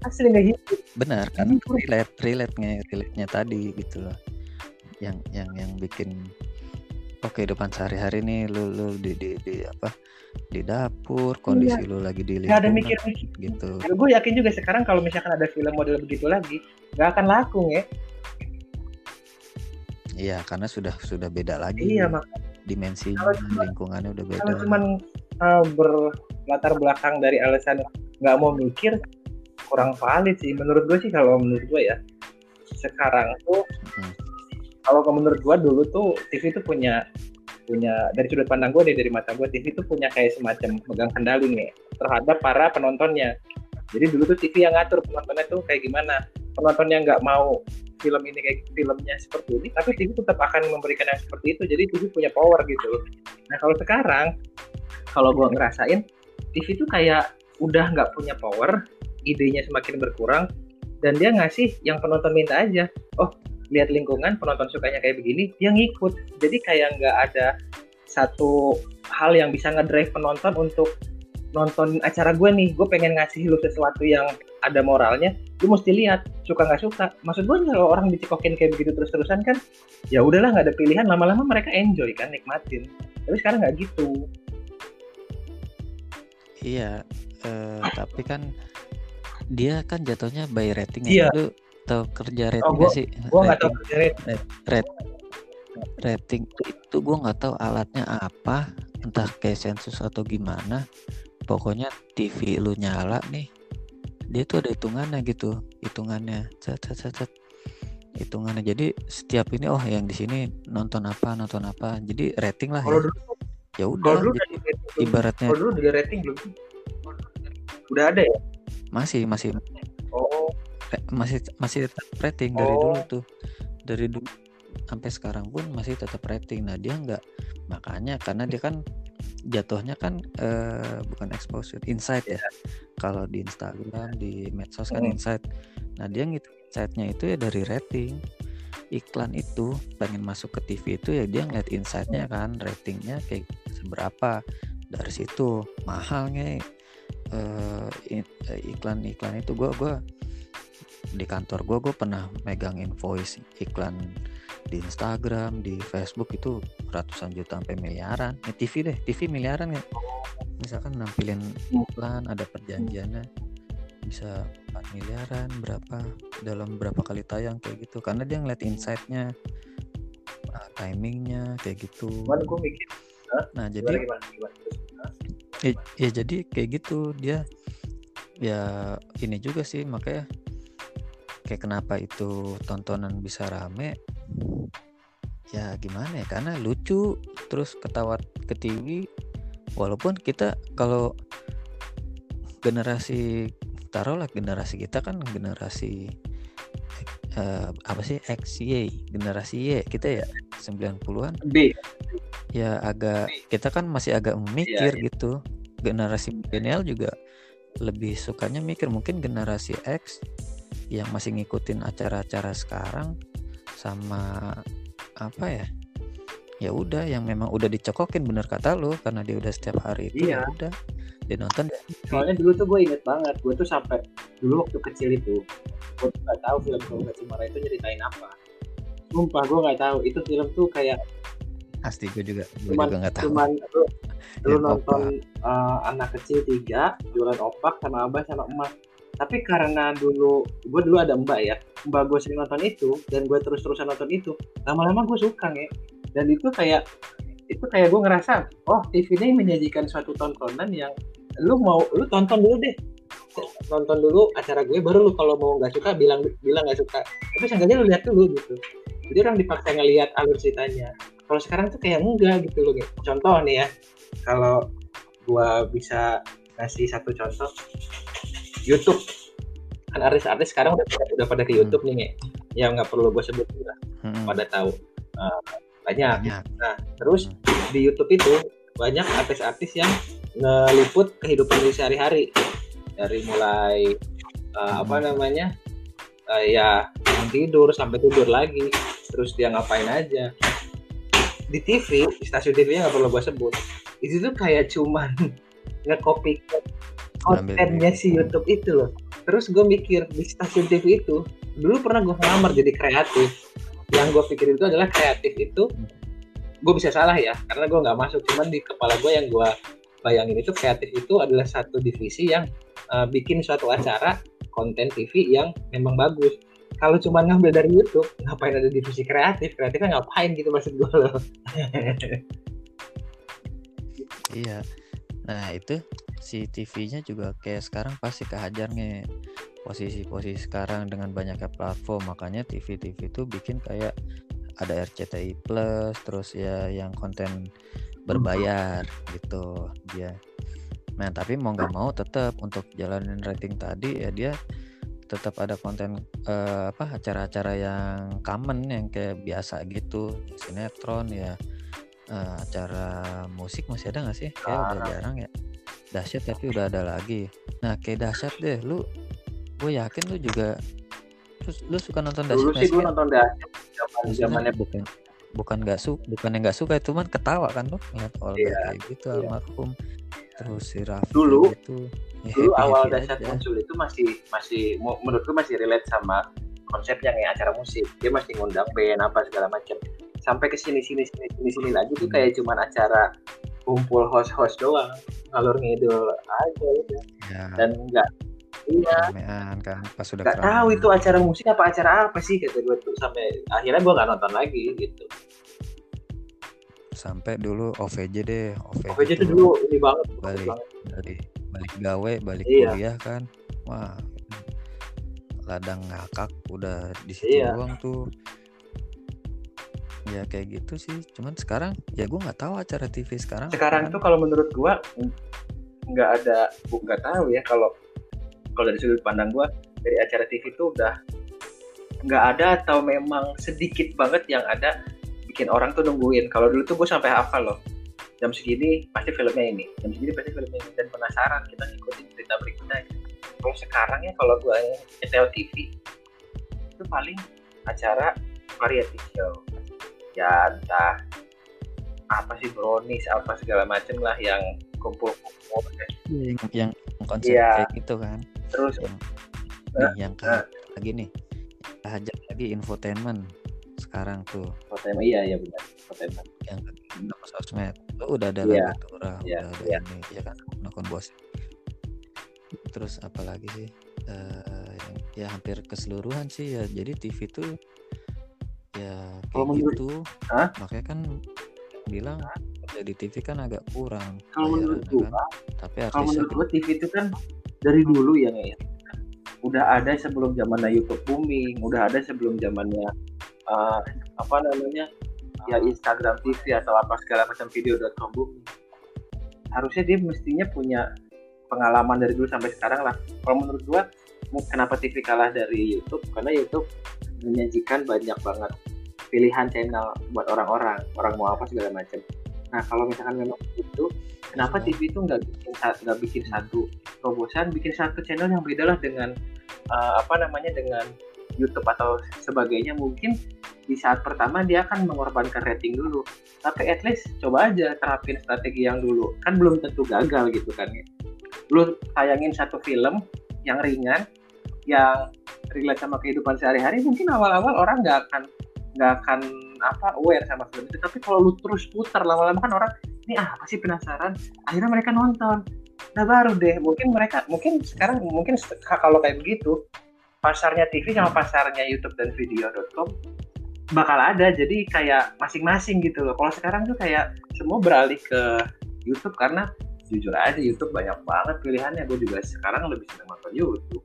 Asli nggak gitu. Benar kan? Relate relate nya relate nya tadi gitu loh. Yang yang yang bikin oke kehidupan sehari-hari nih lu lu di di, di apa? Di dapur kondisi lu lagi di nggak ada lingkungan mikir-mikir. gitu. Gue yakin juga sekarang kalau misalkan ada film model begitu lagi nggak akan laku ya iya karena sudah sudah beda lagi iya mak cuma- lingkungannya udah beda. kalau cuman uh, berlatar belakang dari alasan nggak mau mikir kurang valid sih. Menurut gue sih kalau menurut gue ya sekarang tuh Hmm. kalau menurut gue dulu tuh TV itu punya punya dari sudut pandang gue deh dari mata gue TV itu punya kayak semacam megang kendali nih terhadap para penontonnya. Jadi dulu tuh TV yang ngatur penontonnya tuh kayak gimana penontonnya nggak mau film ini kayak filmnya seperti ini tapi TV tetap akan memberikan yang seperti itu jadi TV punya power gitu. Nah kalau sekarang kalau gue ngerasain TV itu kayak udah nggak punya power idenya semakin berkurang dan dia ngasih yang penonton minta aja. Oh lihat lingkungan penonton sukanya kayak begini dia ngikut. Jadi kayak nggak ada satu hal yang bisa ngedrive penonton untuk nonton acara gue nih gue pengen ngasih lu sesuatu yang ada moralnya lu mesti lihat suka nggak suka. Maksud gue kalau orang dicekokin kayak begitu terus-terusan kan ya udahlah nggak ada pilihan. Lama-lama mereka enjoy kan nikmatin. Tapi sekarang nggak gitu. Iya eh, tapi kan dia kan jatuhnya by rating Iya. ya lu tahu kerja rating Oh, gua- nggak sih? gue nggak tahu rating. kerjanya rating. Itu gue nggak tahu alatnya apa entah kayak sensus atau gimana pokoknya TV lu nyala nih. Dia tuh ada hitungannya gitu hitungannya. Cet cet cet cet. hitungannya. Jadi setiap ini oh yang di sini nonton apa nonton apa. Jadi rating lah kalau ya. dulu ya udah dulu jadi dari rating belum- ibaratnya kalau dulu dari rating belum. Udah ada ya? Masih masih. Oh. Re- masih masih rating dari Oh. dulu tuh. Dari dulu sampai sekarang pun masih tetap rating. Nah dia nggak makanya karena dia kan jatuhnya kan eh, bukan exposure insight ya. Kalau di Instagram di medsos kan Hmm. insight. Nah dia ngitung insightnya itu ya dari rating. Iklan itu pengen masuk ke TV itu ya dia ngeliat insightnya kan ratingnya kayak seberapa. Dari situ mahalnya iklan iklan itu. Gua gua di kantor gue gue pernah megang invoice iklan di Instagram di Facebook itu ratusan juta sampai miliaran. Eh, TV deh TV miliaran ya misalkan nampilin iklan ada perjanjiannya. Bisa 4 miliaran berapa dalam berapa kali tayang kayak gitu. Karena dia ngeliat insightnya uh, timingnya kayak gitu. Cuman gue mikir, nah jadi gimana, gimana, ya, ya jadi kayak gitu. Dia ya ini juga sih makanya kayak kenapa itu tontonan bisa rame ya gimana ya? Karena lucu terus ketawa ke TV walaupun kita kalau generasi taruhlah generasi kita kan generasi eh, apa sih? X Y generasi Y kita ya 90-an B. Ya agak kita kan masih agak memikir gitu. Generasi milenial juga lebih sukanya mikir. Mungkin generasi X yang masih ngikutin acara-acara sekarang sama apa ya ya udah yang memang udah dicokokin bener kata lo karena dia udah setiap hari itu Iya. ya udah dia nonton soalnya dulu tuh gue inget banget gue tuh sampai dulu waktu kecil itu gue tuh nggak tahu film Keluarga Cemara itu nyeritain apa. Sumpah gue nggak tahu. Itu film tuh kayak pasti gue juga gue cuman juga nggak tahu. cuman lu, lu nonton uh, anak kecil tiga jualan opak sama abah sama emak tapi karena dulu gue dulu ada mbak ya mbak gue sering nonton itu dan gue terus terusan nonton itu lama-lama gue suka ya dan itu kayak itu kayak gue ngerasa oh TV ini menyajikan suatu tontonan yang lu mau lu tonton dulu deh. Nonton dulu acara gue baru lu kalau mau nggak suka bilang bilang nggak suka. Tapi seenggaknya lu lihat dulu gitu. Jadi orang dipaksa ngelihat alur ceritanya. Kalau sekarang tuh kayak enggak gitu loh contoh nih ya kalau gua bisa kasih satu contoh YouTube. Kan artis-artis sekarang udah, udah pada ke Hmm. YouTube nih Nge. yang nggak perlu gue sebut juga. Mm-mm, pada tahu Uh, banyak. Banyak. Nah terus di YouTube itu banyak artis-artis yang ngeliput kehidupan dia sehari-hari. Dari mulai uh, apa Hmm. namanya uh, ya tidur sampai tidur lagi. Terus dia ngapain aja. Di TV di stasiun TV-nya nggak perlu gue sebut. Itu tuh kayak cuman nge-copy Ngambil kontennya si YouTube itu loh. Terus gue mikir di stasiun TV itu dulu pernah gue ngelamar jadi kreatif. Yang gue pikirin itu adalah kreatif itu gue bisa salah ya karena gue nggak masuk. Cuman di kepala gue yang gue bayangin itu kreatif itu adalah satu divisi yang uh, bikin suatu acara konten TV yang memang bagus. Kalau cuma ngambil dari YouTube ngapain ada divisi kreatif? Kreatifnya ngapain gitu maksud gue loh. Iya. Nah, itu si TV-nya juga kayak sekarang pasti kehajarnya posisi-posisi sekarang dengan banyaknya platform. Makanya TV-TV itu bikin kayak ada RCTI Plus, terus ya yang konten berbayar gitu dia. Nah, tapi mau nggak mau tetap untuk jalanin rating tadi ya dia tetap ada konten eh, apa acara-acara yang common yang kayak biasa gitu sinetron ya eh, acara musik masih ada nggak sih? Kayak udah Jarang. ya. Dahsyat tapi udah ada lagi. Nah kayak dahsyat deh. Lu gue yakin lu juga terus lu suka nonton dahsyat dulu sih gue nonton dah zaman zamannya bukan bukan nggak suka bukan yang nggak suka cuman ketawa kan lo ngeliat Olga Iya, kayak gitu iya. almarhum terus si Raffi Dulu- gitu. Ya dulu happy-happy awal dahsyat muncul itu masih masih menurut gue masih relate sama konsepnya kayak acara musik. Dia masih ngundang band apa segala macam sampai ke sini sini sini sini sini lagi tuh Hmm. kayak cuman acara kumpul host-host doang ngalur ngidul aja ya dan nggak iya kan pas sudah nggak tahu itu acara musik apa acara apa sih kata gue tuh sampai akhirnya gue nggak nonton lagi gitu sampai dulu OVJ deh OVJ, OVJ itu dulu ini banget balik banget. balik balik gawe balik Iya. kuliah kan wah ladang ngakak udah di situ Iya. doang tuh ya kayak gitu sih. Cuman sekarang ya gue nggak tahu acara TV sekarang sekarang apaan. tuh kalau menurut gua nggak ada bu- nggak tahu ya kalau kalau dari sudut pandang gua dari acara TV itu udah nggak ada atau memang sedikit banget yang ada bikin orang tuh nungguin. Kalau dulu tuh gue sampai hafal loh. Jam segini pasti filmnya ini jam segini pasti filmnya ini dan penasaran kita ngikutin berita berikutnya. Kalau sekarang ya kalau gua nyetel TV itu paling acara variety show ya entah apa sih brownies apa segala macem lah yang kumpul-kumpul ya. yang, yang konsep Iya. kayak gitu kan terus nih yang kayak lagi nih hajar lagi infotainment sekarang tuh Fotoema iya ya benar Fotoema yang nama sosmed itu udah ada Iya. lagi tuh orang Iya, udah ada iya. ini ya kan akun bos terus apalagi sih yang ya hampir keseluruhan sih ya jadi TV tuh ya Kalau menurut- Hah? makanya kan bilang jadi TV kan agak kurang kalau menurut bayarannya gua kan. tapi kalau menurut gua TV itu kan dari dulu ya ya udah ada sebelum zamannya YouTube booming udah ada sebelum zamannya eh, apa namanya ya Instagram TV atau apa segala macam video.com booming. Harusnya dia mestinya punya pengalaman dari dulu sampai sekarang lah. Kalau menurut gua kenapa TV kalah dari YouTube? Karena YouTube menyajikan banyak banget pilihan channel buat orang-orang orang mau apa segala macam. Nah kalau misalkan memang itu kenapa Iya. TV itu nggak bikin nggak bikin satu terobosan bikin satu channel yang beda lah dengan uh, apa namanya dengan YouTube atau sebagainya? Mungkin di saat pertama dia akan mengorbankan rating dulu. Tapi at least coba aja terapin strategi yang dulu. Kan belum tentu gagal gitu kan ya. Lu tayangin satu film yang ringan yang relate sama kehidupan sehari-hari mungkin awal-awal orang nggak akan nggak akan apa aware sama film itu. Tapi kalau lu terus putar lama-lama kan orang ini ah apa sih penasaran? Akhirnya mereka nonton. Nah baru deh mungkin mereka mungkin sekarang mungkin kalau kayak begitu pasarnya TV sama pasarnya YouTube dan video.com bakal ada. Jadi kayak masing-masing gitu loh. Kalau sekarang tuh kayak semua beralih ke YouTube karena jujur aja YouTube banyak banget pilihannya. Gue juga sekarang lebih senang nonton YouTube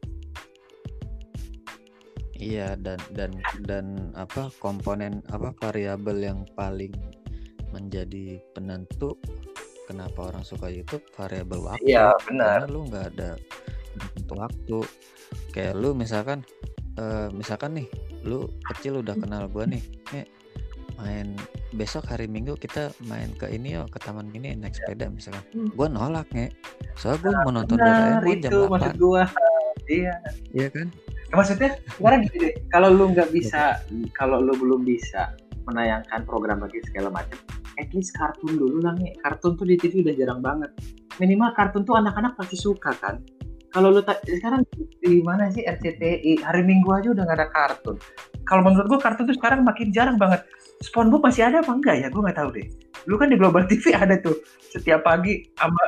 Iya dan dan dan apa komponen apa variabel yang paling menjadi penentu kenapa orang suka YouTube variabel waktu. Iya, benar. Karena lu nggak ada untuk waktu. Kayak lu misalkan eh, misalkan nih lu kecil udah kenal gua nih. Eh, main besok hari Minggu kita main ke ini yuk ke taman gini naik sepeda misalkan. Hmm. Gua nolak nih. Soalnya gua mau nonton Doraemon jam itu maksud 8. gue iya Iya kan? Maksudnya sekarang gini deh kalau lu nggak bisa kalau lu belum bisa menayangkan program bagi segala macam at least kartun dulu lah nih kartun tuh di TV udah jarang banget. Minimal kartun tuh anak-anak pasti suka kan? Kalau lu sekarang di mana sih RCTI hari Minggu aja udah nggak ada kartun. Kalau menurut gua kartun tuh sekarang makin jarang banget. SpongeBob masih ada apa enggak ya? Gua nggak tahu deh. Lu kan di Global TV ada tuh. Setiap pagi sama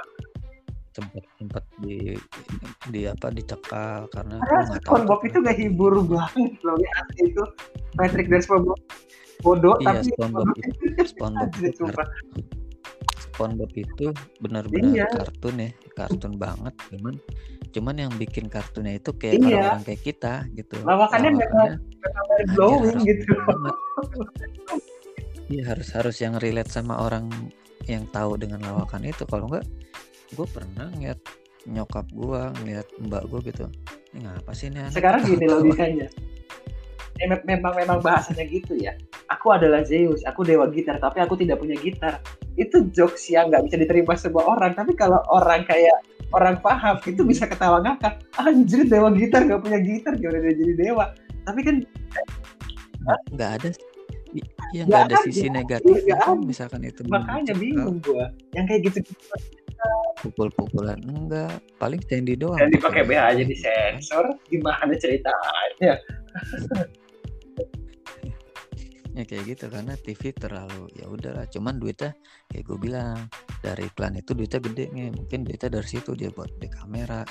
sempat sempat di di apa dicekal karena SpongeBob itu gak hibur banget loh ya itu Patrick dan SpongeBob bodoh Iya, tapi SpongeBob itu SpongeBob itu SpongeBob itu benar-benar Iya. kartun ya, kartun banget. Cuman cuman yang bikin kartunnya itu kayak Iya. orang-orang kayak kita gitu. Lawakannya memang- Memang glowing gitu. Iya harus harus yang relate sama orang yang tahu dengan lawakan itu. Kalau enggak, gue pernah ngeliat nyokap gue ngeliat mbak gue gitu. Ini ngapa sih ini anak? sekarang gini logikanya Eh, me- memang memang bahasanya gitu ya. Aku adalah Zeus aku dewa gitar tapi aku tidak punya gitar. Itu jokes yang nggak bisa diterima semua orang. Tapi kalau orang kayak orang paham itu bisa ketawa ngakak. Anjir dewa gitar nggak punya gitar gimana dia jadi dewa? Tapi kan Nggak- ada Nggak iya nggak ada ada, sisi nggak negatifnya ada. kan misalkan itu makanya bingung gua. Yang kayak gitu pukul-pukulan enggak. Paling Sandy doang dipakai pukulnya. BH aja di sensor gimana ceritanya? Ya kayak gitu karena TV terlalu ya udahlah cuman duitnya kayak gue bilang dari iklan itu duitnya gede nih mungkin duitnya dari situ dia buat beli kamera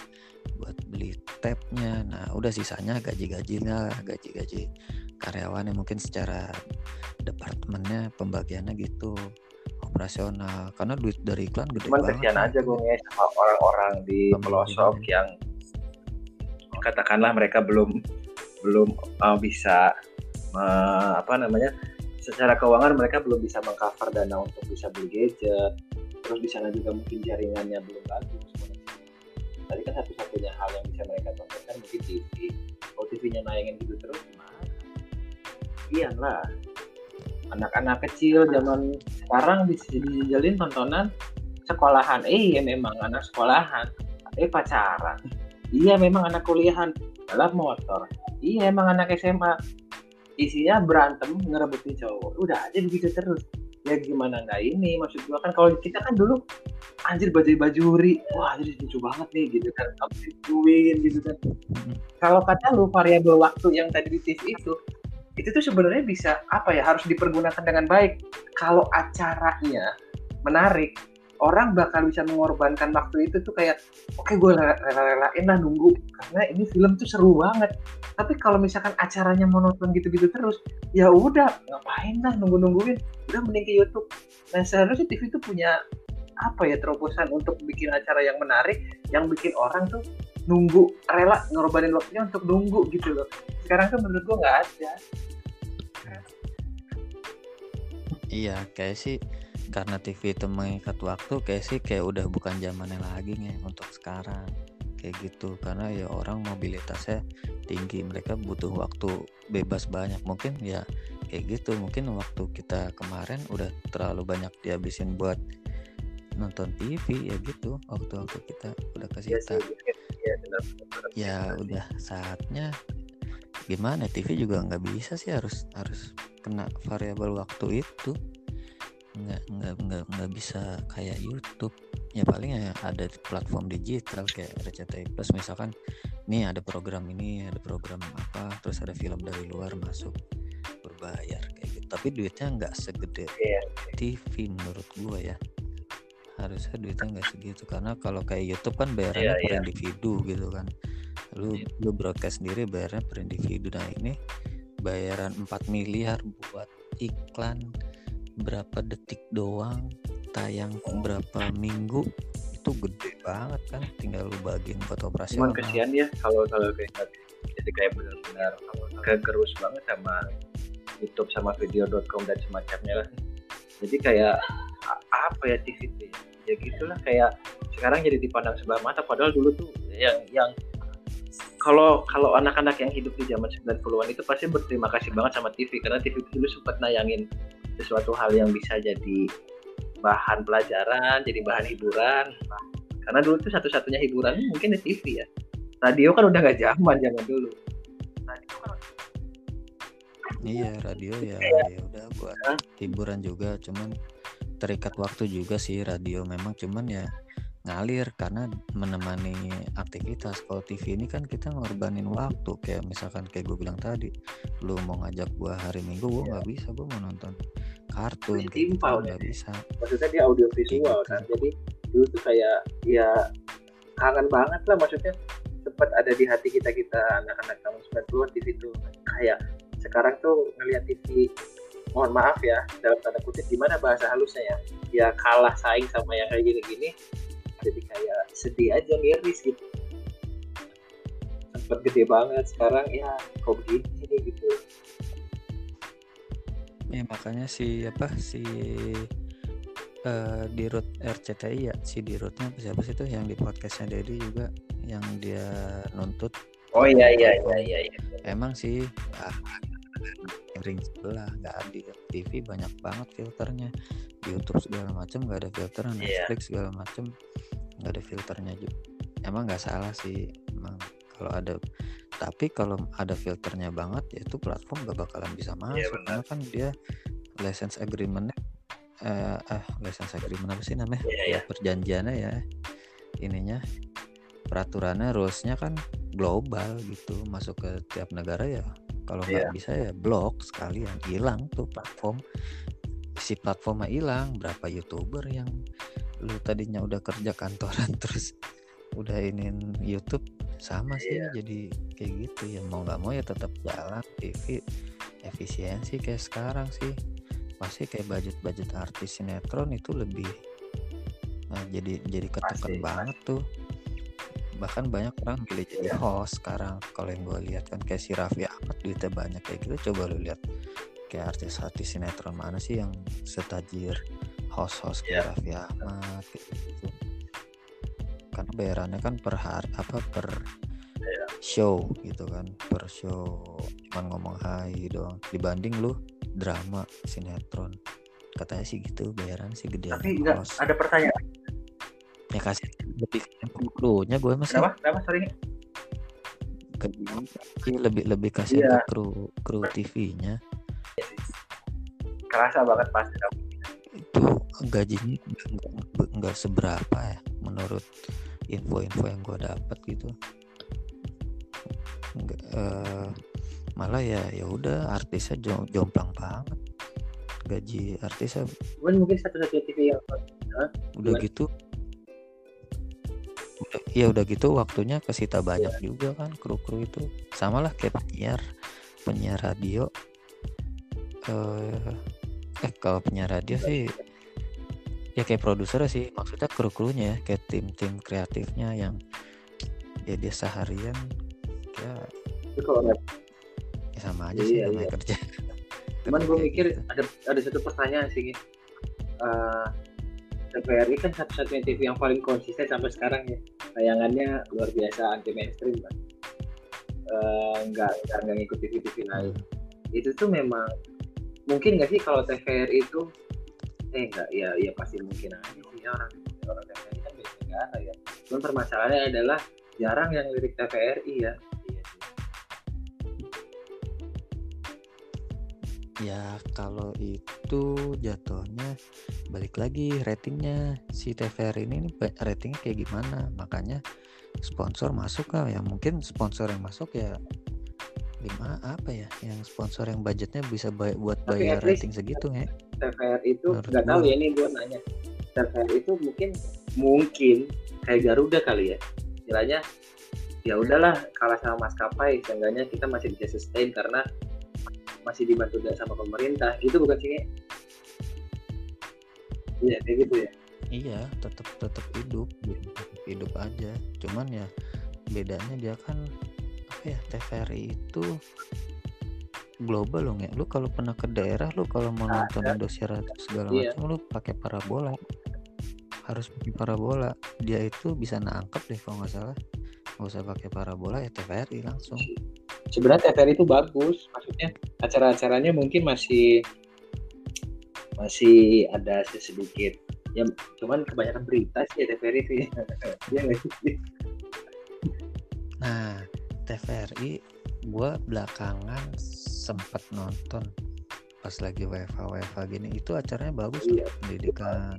buat beli tabnya nah udah sisanya gaji-gajinya gaji-gaji karyawannya mungkin secara departemennya pembagiannya gitu operasional. Karena duit dari iklan gede cuman banget kesian nih. aja gue sama orang-orang di pelosok yang katakanlah mereka belum belum uh, bisa uh, apa namanya secara keuangan mereka belum bisa mengcover dana untuk bisa beli gadget. Terus di sana juga mungkin jaringannya belum bagus. Tadi kan satu-satunya hal yang bisa mereka tonton kan mungkin TV kalau TV-nya nayangin gitu terus gimana iya lah. Anak-anak kecil zaman sekarang dijalin tontonan sekolahan. Eh iya memang anak sekolahan eh pacaran. Iya memang anak kuliahan balap motor. Iya emang anak SMA isinya berantem ngerebutin cowok. Udah aja begitu terus. Ya gimana nggak ini? Maksud gua kan kalau kita kan dulu anjir baju bajuri wah jadi lucu banget nih gitu kan. Dituin gitu kan. Mm. kalau kata lu variabel waktu yang tadi di TV itu itu tuh sebenarnya bisa apa ya harus dipergunakan dengan baik. Kalau acaranya menarik orang bakal bisa mengorbankan waktu itu tuh kayak oke okay, gue rela-relain lah nunggu. Karena ini film tuh seru banget. Tapi kalau misalkan acaranya monoton gitu-gitu terus ya udah ngapain lah nunggu-nungguin? Udah mending ke YouTube. Nah seharusnya TV itu punya apa ya terobosan untuk bikin acara yang menarik yang bikin orang tuh nunggu rela ngorbanin waktunya untuk nunggu gitu loh. Sekarang kan menurut gue nggak ada. Iya kayak sih karena TV itu mengikat waktu kayak sih kayak udah bukan zamannya lagi nih untuk sekarang. Kayak gitu karena ya orang mobilitasnya tinggi mereka butuh waktu bebas banyak. Mungkin ya kayak gitu mungkin waktu kita kemarin udah terlalu banyak dihabisin buat nonton TV ya gitu waktu-waktu kita udah kasih ya, sih, ya, ya udah saatnya. Gimana TV juga nggak bisa sih harus harus kena variabel waktu itu. Nggak nggak nggak nggak bisa kayak YouTube. Ya paling ya ada platform digital kayak RCTI Plus misalkan nih ada program ini ada program apa terus ada film dari luar masuk berbayar kayak gitu. Tapi duitnya nggak segede yeah. TV menurut gua ya harusnya duitnya nggak segitu. Karena kalau kayak YouTube kan bayarnya yeah, per yeah. individu gitu kan. Lu yeah. lu broadcast sendiri bayarnya per individu. Nah ini bayaran 4 miliar buat iklan berapa detik doang tayang berapa minggu itu gede banget kan. Tinggal lu bagiin buat operasi cuman kesian ya kalau kalau kayak jadi kayak benar-benar kegerus banget sama YouTube sama video.com dan semacamnya lah. Jadi kayak apa ya TV itu ya? Ya gitulah kayak sekarang jadi dipandang sebelah mata padahal dulu tuh yang yang kalau kalau anak-anak yang hidup di zaman 90-an itu pasti berterima kasih banget sama TV karena TV dulu sempat nayangin sesuatu hal yang bisa jadi bahan pelajaran, jadi bahan hiburan. Nah, karena dulu tuh satu-satunya hiburan mungkin di TV ya. Radio kan udah nggak zaman zaman dulu. Radio kan Iya radio ya, ya udah buat hiburan juga, cuman terikat waktu juga sih radio memang cuman ya ngalir karena menemani aktivitas. Kalau TV ini kan kita ngorbanin waktu kayak misalkan kayak gue bilang tadi lu mau ngajak gue hari minggu gue nggak bisa gue mau nonton kartun gitu, nggak bisa. Maksudnya dia audio visual gitu. kan jadi dulu tuh kayak ya kangen banget lah maksudnya sempat ada di hati kita kita anak-anak tahun 90-an TV itu kayak sekarang tuh ngelihat TV mohon maaf ya dalam tanda kutip gimana bahasa halusnya ya? Ya kalah saing sama yang kayak gini-gini jadi kayak sedih aja miris gitu. Sempat gede banget sekarang ya kok begini gitu. Ya makanya si apa si uh, di root RCTI ya si di rootnya siapa sih itu yang di podcastnya Dedi juga yang dia nuntut. Oh iya iya iya iya, iya. emang sih ah, ring sebelah nggak adil TV banyak banget filternya YouTube segala macam nggak ada filter iya. Netflix yeah. segala macam nggak ada filternya juga emang nggak salah sih emang kalau ada tapi kalau ada filternya banget ya itu platform gak bakalan bisa iya, masuk yeah, karena kan dia license agreementnya eh, eh license agreement apa sih namanya yeah, yeah. perjanjiannya ya ininya peraturannya rulesnya kan global gitu masuk ke tiap negara ya kalau nggak yeah. bisa ya blok sekalian hilang tuh platform. Si platformnya hilang berapa youtuber yang lu tadinya udah kerja kantoran terus udah inin YouTube sama sih yeah. jadi kayak gitu ya. Mau nggak mau ya tetap jalan TV efisiensi kayak sekarang sih. Pasti kayak budget-budget artis sinetron itu lebih nah, jadi jadi ketekan pasti, banget tuh bahkan banyak orang pilih jadi host sekarang. Kalau yang gue lihat kan kayak si Raffi Ahmad duitnya banyak kayak gitu coba lu lihat kayak artis-artis sinetron mana sih yang setajir host-host kayak yeah. Raffi Ahmad gitu. Karena bayarannya kan per hari apa per yeah. show gitu kan per show. Cuman ngomong hai doang. Dibanding lu drama sinetron. Katanya sih gitu bayaran sih gede tapi enggak ada pertanyaan? Ya kasih lebih lu nya gue masih. Apa apa sorry. Ke, lebih lebih kasih ke kru kru TV-nya kerasa banget pasti itu gajinya nggak seberapa ya menurut info-info yang gue dapat gitu. Nggak, uh, malah ya ya udah artisnya jom, jomplang banget. Gaji artisnya mungkin satu-satunya TV yang udah Gimana? gitu ya udah gitu waktunya kesita banyak juga kan kru-kru itu sama lah kayak penyiar penyiar radio eh eh kalau penyiar radio sih ya kayak produser sih maksudnya kru-krunya ya kayak tim-tim kreatifnya yang ya dia seharian ya, itu kalau nggak- ya sama aja sih Iya, namanya iya. kerja Cuman gue mikir gitu. ada ada satu pertanyaan sih. Gin. TVRI kan satu-satunya TV yang paling konsisten sampai sekarang ya. Tayangannya luar biasa anti mainstream kan. Eh, nggak nggak nggak ngikut TV-TV lain. Hmm. Itu tuh memang mungkin nggak sih kalau TVRI itu eh enggak ya ya pasti mungkin aja sih ya orang orang TVRI kan beda negara ya. Cuman permasalahannya adalah jarang yang lirik TVRI ya. Ya kalau itu jatuhnya balik lagi ratingnya. Si TVRI ini ratingnya kayak gimana? Makanya sponsor masuk lah ya mungkin sponsor yang masuk ya lima apa ya? Yang sponsor yang budgetnya bisa bay- buat Tapi bayar rating segitu ya TVR itu nggak tahu ya ini gue nanya. TVR itu mungkin mungkin kayak Garuda kali ya. Istilahnya ya udahlah kalah sama maskapai. Seenggaknya kita masih bisa sustain karena masih dibantu sama pemerintah gitu bukan sih iya kayak gitu ya. Iya tetap tetap hidup gitu, tetap hidup aja. Cuman ya bedanya dia kan apa ya TVRI itu global loh ya lu kalau pernah ke daerah lu kalau mau nonton Indosiar atau segala Iya. macam lu pakai parabola. Harus pakai parabola. Dia itu bisa nangkep deh kalau nggak salah. Nggak usah pakai parabola ya TVRI langsung. Sebenarnya TVR itu bagus maksudnya acara-acaranya mungkin masih masih ada sedikit ya cuman kebanyakan berita sih ya TVR itu ya Iya sih? Nah, TVRI gua belakangan sempet nonton pas lagi WFA WFA gini itu acaranya bagus tuh, Iya. pendidikan.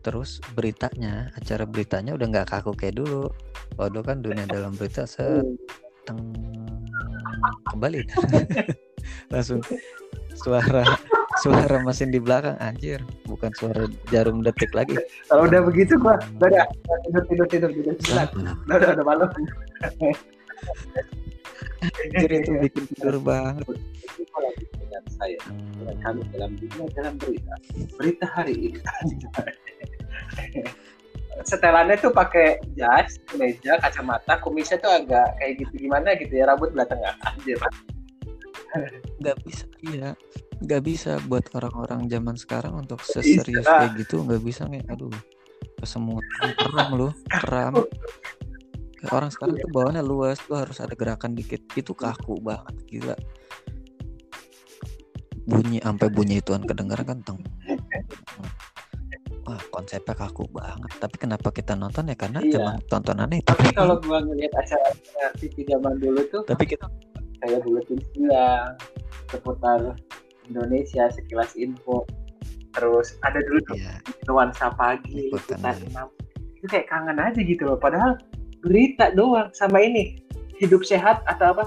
Terus beritanya, acara beritanya udah nggak kaku kayak dulu. Waduh kan dunia dalam berita seteng kembali. Langsung suara suara mesin di belakang. Anjir bukan suara jarum detik lagi. Kalau udah begitu gua udah tidur tidur tidur tidur. Udah udah udah malam. anjir itu bikin tidur banget. Dengan saya dengan kami dalam dunia dalam berita. Berita hari ini. Setelannya tuh pakai jas, meja, kacamata, kumisnya tuh agak kayak gitu gimana gitu ya rambut belah tengah. Anjir. nggak bisa iya nggak bisa buat orang-orang zaman sekarang untuk seserius Bisa. kayak gitu nggak bisa nih aduh kesemutan kram loh kram orang sekarang tuh bawaannya luas tuh harus ada gerakan dikit itu kaku banget gila bunyi sampai bunyi ituan kedengaran kan teng wah konsepnya kaku banget. Tapi kenapa kita nonton ya? Karena Iya. emang tontonannya itu Tapi kalau gua ngeliat acara TV zaman dulu tuh tapi kita kayak buletin siang seputar Indonesia sekilas info. Terus ada dulu tuh ya nuansa pagi aja. enam. Itu kayak kangen aja gitu loh. Padahal berita doang sama ini hidup sehat atau apa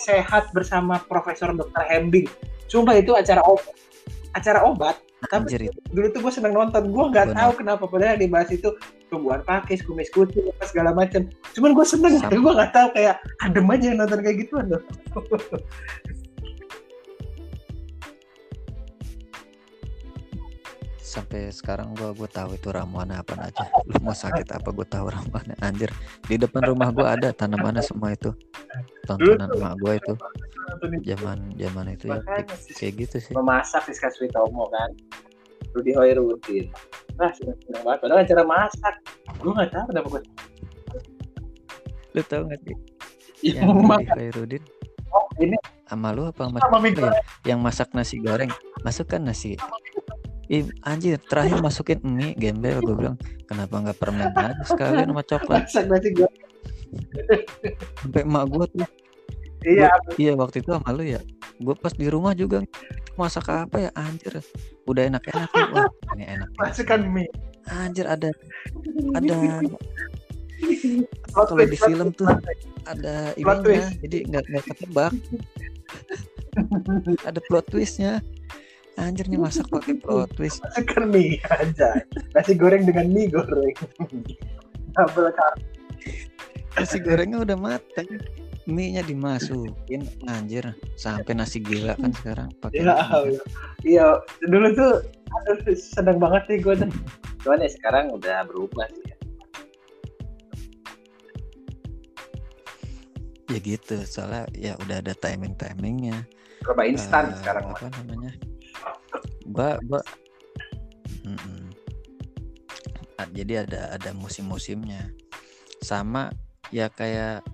sehat bersama Profesor Dr. Hembing. Sumpah itu acara obat. Acara obat tapi anjir dulu tuh gue seneng nonton. Gue nggak tahu kenapa. Padahal dibahas itu tumbuhan pakis kumis kucing apa segala macam cuman gue seneng. Tapi gue nggak tahu kayak adem aja nonton kayak gituan loh sampai sekarang gua gua tahu itu ramuannya apa aja. Lu mau sakit apa gua tahu ramuannya anjir di depan rumah gua ada tanamannya semua itu. Tontonan emak gua itu. Zaman zaman itu ya kayak gitu sih. memasak Siska Switomo kan? Rudy Hoirudin wah seneng seneng banget. Padahal acara masak. Gue nggak tahu kenapa gue lu tahu gak sih yang yang masak. Di Khairudin oh, ini. Sama lu apa sama ya? yang masak nasi goreng? Masukkan nasi Ih, anjir terakhir masukin mie gembel gue bilang kenapa nggak permen aja sekalian sama coklat sampai emak gua tuh iya Iya waktu itu sama lu ya. Gue pas di rumah juga "Itu masak apa ya anjir. Udah enak-enak. Wah, ini enak. masukkan mie Anjir ada ada kalau di film tuh ada ininya jadi nggak nggak ketebak ada plot twistnya anjir nih masak pakai plot twist. Kan mie aja. Nasi goreng dengan mie goreng. Double nasi gorengnya udah matang mie nya dimasukin. Anjir sampai nasi gila kan sekarang. Pakai ya, iya. Dulu tuh aduh seneng banget sih gue cuman ya sekarang udah berubah sih ya. ya gitu soalnya ya udah ada timing timingnya Coba instan uh, sekarang apa mah. namanya ba ba. Mm -mm. jadi ada ada musim-musimnya. Sama ya kayak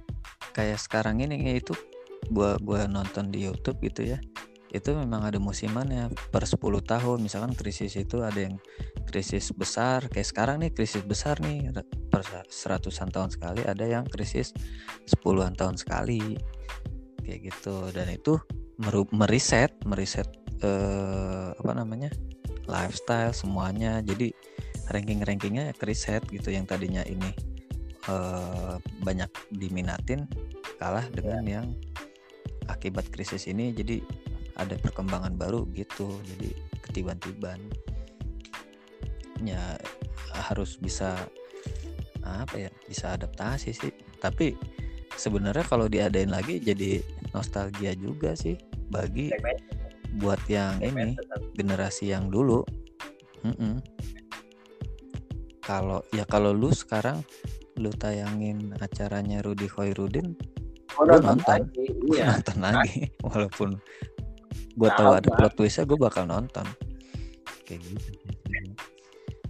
kayak sekarang ini itu gua gua nonton di YouTube gitu ya. Itu memang ada musimannya per 10 tahun. Misalkan krisis itu ada yang krisis besar kayak sekarang nih krisis besar nih per seratusan tahun sekali ada yang krisis sepuluhan tahun sekali. Kayak gitu. Dan itu meriset meriset eh, apa namanya lifestyle semuanya. Jadi ranking rankingnya kriset gitu yang tadinya ini eh, banyak diminatin kalah dengan ya. yang akibat krisis ini. Jadi ada perkembangan baru gitu. Jadi ketiban-tiban ya harus bisa apa ya bisa adaptasi sih. Tapi sebenarnya kalau diadain lagi jadi nostalgia juga sih bagi buat yang ini generasi yang dulu. Mm -mm. kalau ya kalau lu sekarang lu tayangin acaranya Rudi Khairuddin oh, gue nonton lagi. Iya. nonton lagi walaupun gue tahu ada plot twistnya gue bakal nonton. Kayak gitu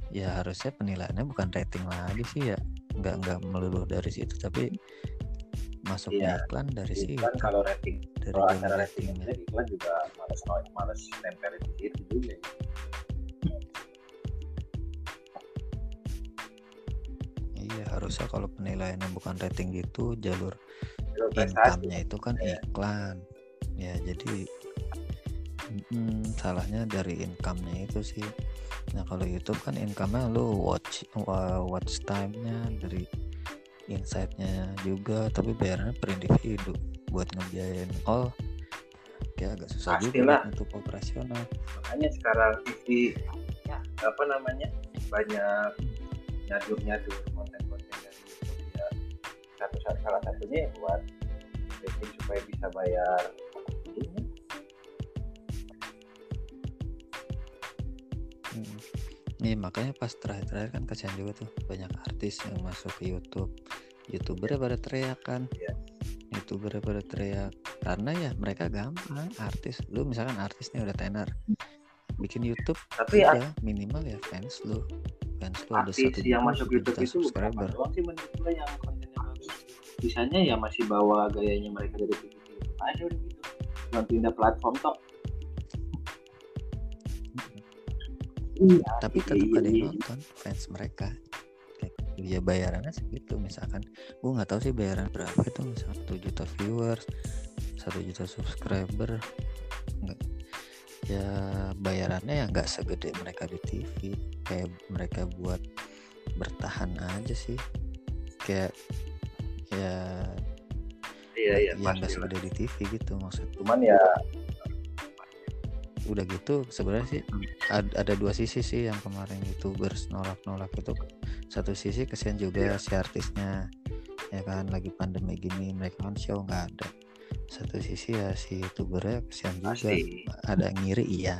ya harusnya penilaiannya bukan rating lagi sih ya. Nggak nggak melulu dari situ tapi masuknya iya, iklan dari sih kalau rating dari kalau acara rating ini iklan juga males males nempel di situ juga. Iya harusnya kalau penilaiannya bukan rating gitu jalur income-nya itu kan yeah. iklan. Ya jadi hmm, salahnya dari income-nya itu sih. Nah kalau YouTube kan income-nya lu watch watch time-nya dari insight-nya juga tapi bayarnya per individu buat ngebiayain all kayak agak susah Pastilah. juga untuk operasional. Makanya sekarang TV ya, apa namanya banyak nyadur-nyadur konten-konten dari YouTube ya satu salah satunya ya buat supaya bisa bayar Nih makanya pas terakhir-terakhir kan kasihan juga tuh banyak artis yang masuk ke YouTube. Youtuber pada teriak kan. Yeah. Youtuber pada teriak karena ya mereka gampang artis. Lu misalkan artis nih udah tenar bikin YouTube tapi ya minimal ya fans lu fans lu ada satu yang masuk YouTube itu subscriber. Doang sih menurut gue yang kontennya bagus. Bisanya ya masih bawa gayanya mereka dari TV aja udah gitu. Cuma pindah platform tok iya, tapi tetap iya, ada yang iya. nonton fans mereka. Kayak dia bayarannya segitu misalkan. Gue nggak tahu sih bayaran berapa itu misalkan satu juta viewers satu juta subscriber. Nggak. Ya bayarannya ya nggak segede mereka di TV kayak mereka buat bertahan aja sih. Kayak ya iya iya yang nggak segede di TV gitu maksudnya cuman ya udah gitu sebenarnya sih ada, ada dua sisi sih yang kemarin youtubers nolak-nolak itu satu sisi kesian juga yeah. si artisnya ya kan lagi pandemi gini mereka kan show nggak ada satu sisi ya si youtubernya kesian juga Masih. ada ngiri iya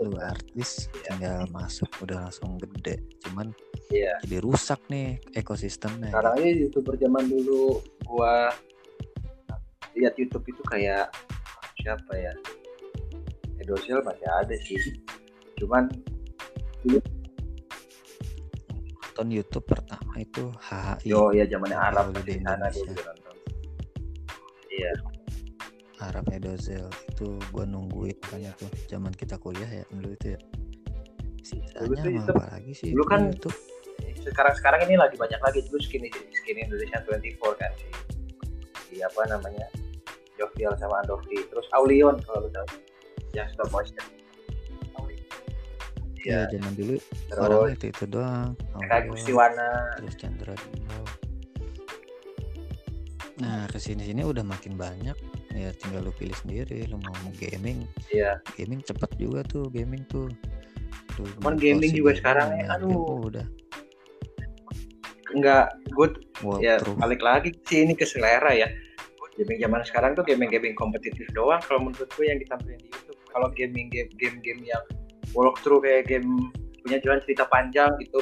lu artis yeah. tinggal masuk udah langsung gede cuman yeah. jadi rusak nih ekosistemnya sekarang ini youtuber zaman dulu gua lihat YouTube itu kayak siapa ya Indosiar masih ada sih. Cuman nonton YouTube pertama itu HI yo ya zamannya Arab di sana dulu nonton. Iya. Arab Edozel itu gua nungguin makanya tuh zaman kita kuliah ya dulu itu ya. Sisanya itu, apa lagi sih dulu kan YouTube? sekarang sekarang ini lagi banyak lagi dulu skin skin Indonesia 24 kan. Sih si apa namanya? Jovial sama Andovi. Terus Aulion kalau lu tahu yang stop motion Iya, Iya. zaman dulu terus orang itu itu doang. kayak Aurel, Gustiwana terus Chandra. Nah, ke sini sini udah makin banyak. Ya tinggal lu pilih sendiri. Lu mau gaming, iya gaming cepet juga tuh gaming tuh. Lu Cuman gaming juga gaming, sekarang ya, game, aduh. oh, udah nggak good ya walkthrough. balik lagi sih ini ke selera ya gaming zaman sekarang tuh gaming gaming kompetitif doang kalau menurut gue yang ditampilin di YouTube kalau gaming game game game yang walkthrough kayak game punya jalan cerita panjang gitu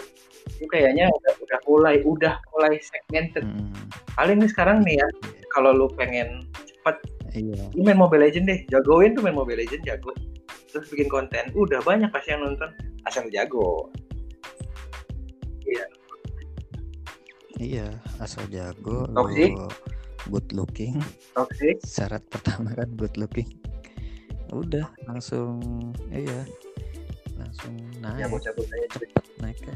itu kayaknya udah, udah mulai udah mulai segmented Mm, paling nih sekarang nih ya kalau lu pengen cepet iya. lu main Mobile Legend deh jagoin tuh main Mobile Legend jago terus bikin konten udah banyak pasti yang nonton asal lu jago Iya, asal jago, Toxic? lu good looking. toxic Syarat pertama kan good looking. Udah langsung iya. Langsung naik. ya bocah-bocah aja. cepet naiknya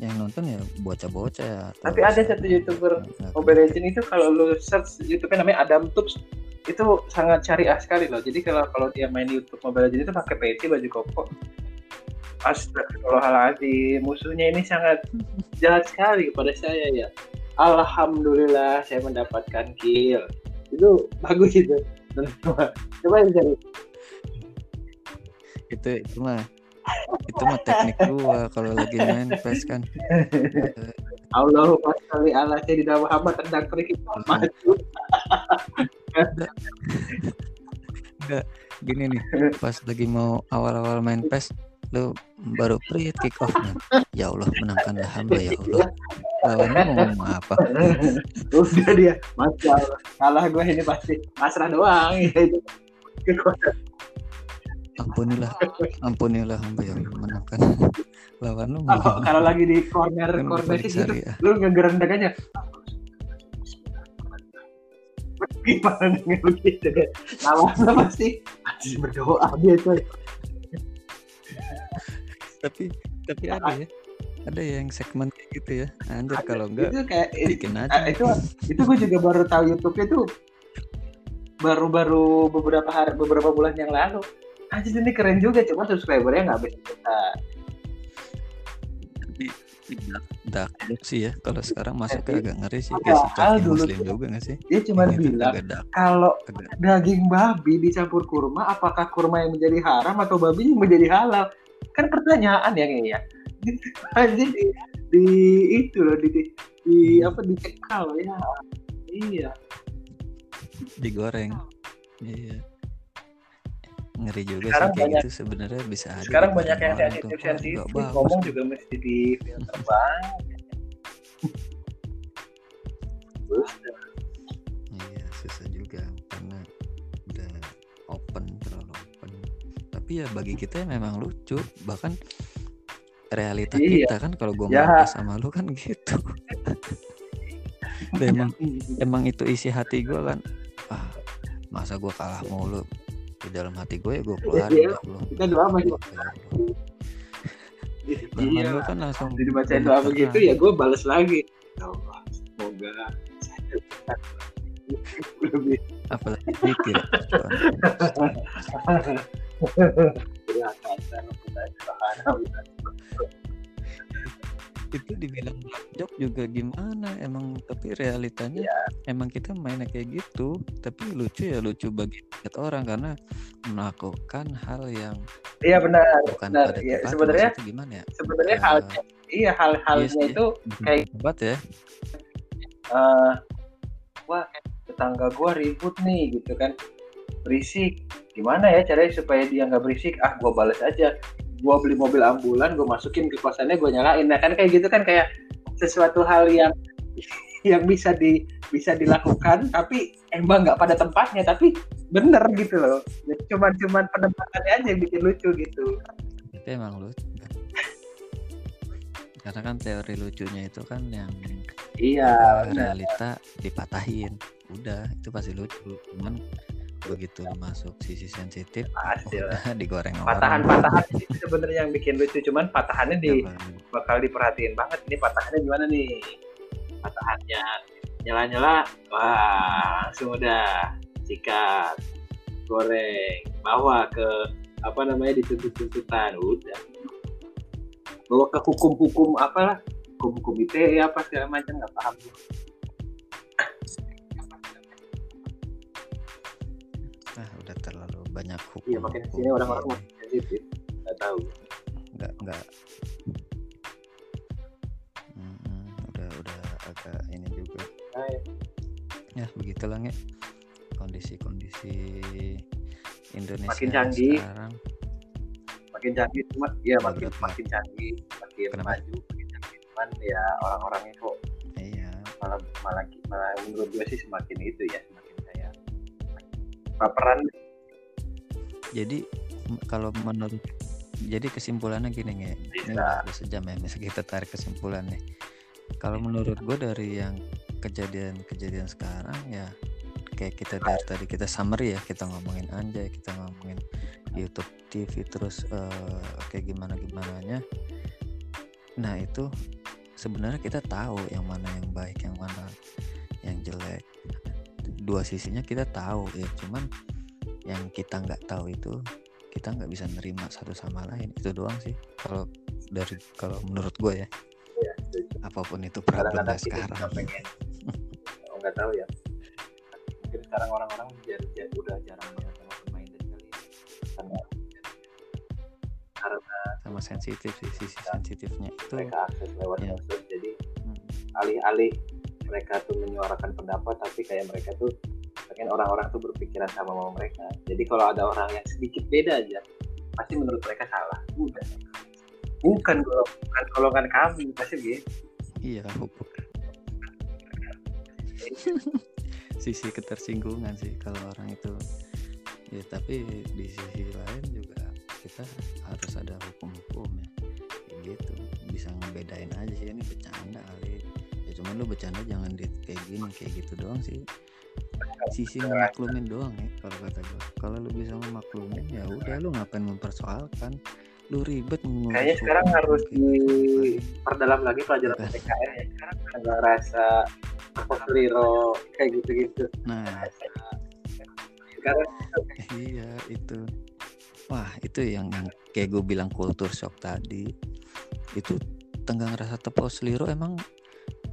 yang nonton ya bocah-bocah ya Tapi ada satu YouTuber Mobile Legend itu kalau lu search YouTube namanya Adam Tubes itu sangat syariah sekali loh. Jadi kalau kalau dia main YouTube Mobile Legend itu pakai peci baju koko. Astagfirullahaladzim, musuhnya ini sangat jahat sekali kepada saya ya. Alhamdulillah saya mendapatkan kill. Itu bagus itu. Coba cari. itu itu mah itu mah teknik gua kalau lagi main PES kan Allahu salli ala sayyidina Muhammad tendang kerikil maju. gini nih pas lagi mau awal-awal main PES lu baru prit kick off man. ya Allah menangkanlah hamba ya Allah lawannya mau ngomong apa Udah dia, masya Allah. Kalah gue ini pasti pasrah doang ya itu. Ampunilah ampunilah hamba ya Allah menangkan lawan lu mau Kalau lagi di corner Kan corner gitu, syariah. lu ngegerendeng aja. Gimana dengan begitu kan? Lawannya pasti pasti berdoa dia tuh. Tapi tapi ada ya. Ada ya yang segmen kayak gitu ya. Anjir kalau enggak Itu kayak bikin Ah, aja itu itu gue juga baru tahu YouTube itu baru-baru beberapa hari beberapa bulan yang lalu. Anjir ini keren juga cuma subscribernya nggak bisa dark joke sih ya kalau sekarang masuknya agak ngeri sih. Sikap dulu muslim tuh juga gak sih? dia cuma Ini tuh bilang dark kalau agak daging babi dicampur kurma apakah kurma yang menjadi haram atau babi yang menjadi halal kan pertanyaan ya kayaknya anjir di, di itu loh di, di, di apa dicekal ya. Iya. Digoreng. Iya. Ngeri juga Sekarang sih kayak banyak- gitu sebenarnya bisa aja sekarang banyak yang sensitif "Wah, nggak sensitif bagus." ngomong juga mesti di filter bang tapi ya bagi kita memang lucu bahkan realita Iya. kita kan kalau gue Ya. main sama lu kan gitu Dan emang emang itu isi hati gue kan ah masa gue kalah mulu di dalam hati gue ya gue keluarin Iya. ya Allah. kita doa masih Ya iya lu kan langsung jadi bacain gua doa begitu ya gue balas lagi ya Allah semoga lebih apalagi coba. kelihatan itu dibilang jok juga gimana? Emang tapi realitanya Iya. emang kita mainnya kayak gitu. Tapi lucu ya lucu bagi banyak orang karena melakukan hal yang iya benar. bukan benar. pada ya sebenarnya gimana ya? sebenarnya Eh, halnya iya hal-halnya iya sih. itu bukan kayak- tempat ya. Eh wah tetangga gua ribut nih gitu kan berisik. Gimana ya caranya supaya dia nggak berisik? Ah gua balas aja. Gua beli mobil ambulan gua masukin ke kosannya gua nyalain. Nah kan kayak gitu kan kayak sesuatu hal yang yang bisa di bisa dilakukan tapi emang nggak pada tempatnya tapi bener gitu loh. Cuman cuman penempatannya aja yang bikin lucu gitu. Itu emang lucu karena kan teori lucunya itu kan yang iya benar. realita dipatahin. Udah itu pasti lucu. Cuman begitu masuk sisi sensitif. Lah. Udah digoreng orang. Patahan-patahan itu sebenarnya yang bikin lucu. Cuman patahannya di Apa? bakal diperhatiin banget. Ini patahannya gimana nih? Patahannya. Nyala-nyala wah langsung udah sikat goreng bawa ke apa namanya dituntut tuntutan udah. Bawa ke hukum-hukum apalah hukum-hukum ITE apa segala macam nggak paham banyak hukum iya makin sini orang-orang makin sensitif. Nggak tahu. Nggak nggak. Mm-mm, udah udah agak ini juga. Nah, ya begitulah nge kondisi-kondisi Indonesia Makin canggih. sekarang. Makin canggih cuma ya makin Beberapa. makin canggih makin Kenapa? maju makin canggih. Cuman ya orang-orangnya kok iya. malah malah malah menurut gue sih semakin itu ya semakin kayak baperan jadi kalau menurut jadi kesimpulannya gini nge. Ini udah, sejam ya misalnya kita tarik kesimpulan nih. Kalau menurut gue dari yang kejadian-kejadian sekarang ya kayak kita dari tadi kita summary ya kita ngomongin anjay kita ngomongin YouTube TV terus eh, kayak gimana gimananya nah itu sebenarnya kita tahu yang mana yang baik yang mana yang jelek. Dua sisinya kita tahu ya cuman yang kita nggak tahu itu kita nggak bisa nerima satu sama lain. Itu doang sih kalau dari kalau menurut gue ya. Ya apa pun itu problemnya sekarang. pengen. Oh, nggak tahu ya mungkin sekarang orang-orang jar- jar- udah jarang banget sama pemain dari kali karena karena sama sensitif sih sisi sensitifnya itu. Mereka akses lewat Ya. medsos jadi hmm, alih-alih mereka tuh menyuarakan pendapat tapi kayak mereka tuh pengen orang-orang tuh berpikiran sama sama mereka. Jadi kalau ada orang yang sedikit beda aja pasti menurut mereka salah. Udah bukan golongan bukan golongan kami pasti gitu. Iya hukum sisi ketersinggungan sih kalau orang itu. Ya tapi di sisi lain juga kita harus ada hukum-hukum ya. Kayak gitu. Bisa ngebedain aja sih ini bercanda kali. Ya cuman lu bercanda jangan di kayak gini kayak gitu doang sih sisi memaklumin doang ya kalau kata gue kalau lu bisa memaklumin ya udah lu ngapain mempersoalkan lu ribet Kayaknya sekarang hukum harus gitu, ngapain? perdalam lagi pelajaran. PKN ya sekarang nggak rasa apa seliro kayak gitu-gitu nah sekarang Iya itu. Wah itu yang, yang kayak gue bilang kultur shock tadi. Itu tenggang rasa tepos seliro emang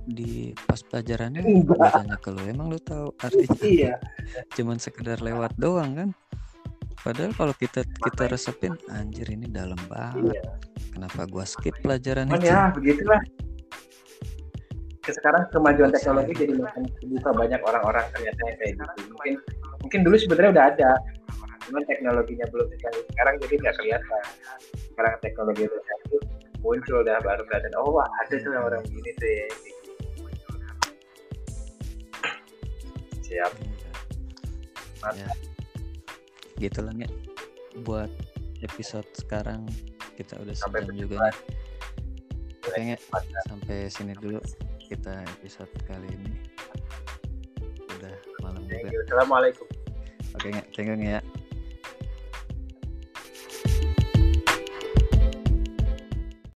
di pas pelajarannya gue tanya ke lu emang lu tahu artinya iya. cuman sekedar lewat doang kan? Padahal kalau kita kita resepin anjir ini dalam banget. Iya. Kenapa gua skip pelajaran cuman itu ya begitulah. Ke- sekarang kemajuan teknologi jadi makin terbuka banyak orang-orang ternyata yang kayak gitu. Mungkin mungkin dulu sebenarnya udah ada. Cuman teknologinya belum secanggih sekarang jadi nggak kelihatan. Sekarang teknologi udah muncul dah baru kelihatan oh wah ada tuh orang begini tuh ya siap. Ya. Gitu lah Nge. buat episode sekarang kita udah Sampai juga nih Oke, Nge. sampai sini dulu kita episode kali ini. Udah malam juga. Assalamualaikum. Oke nggak thank you ya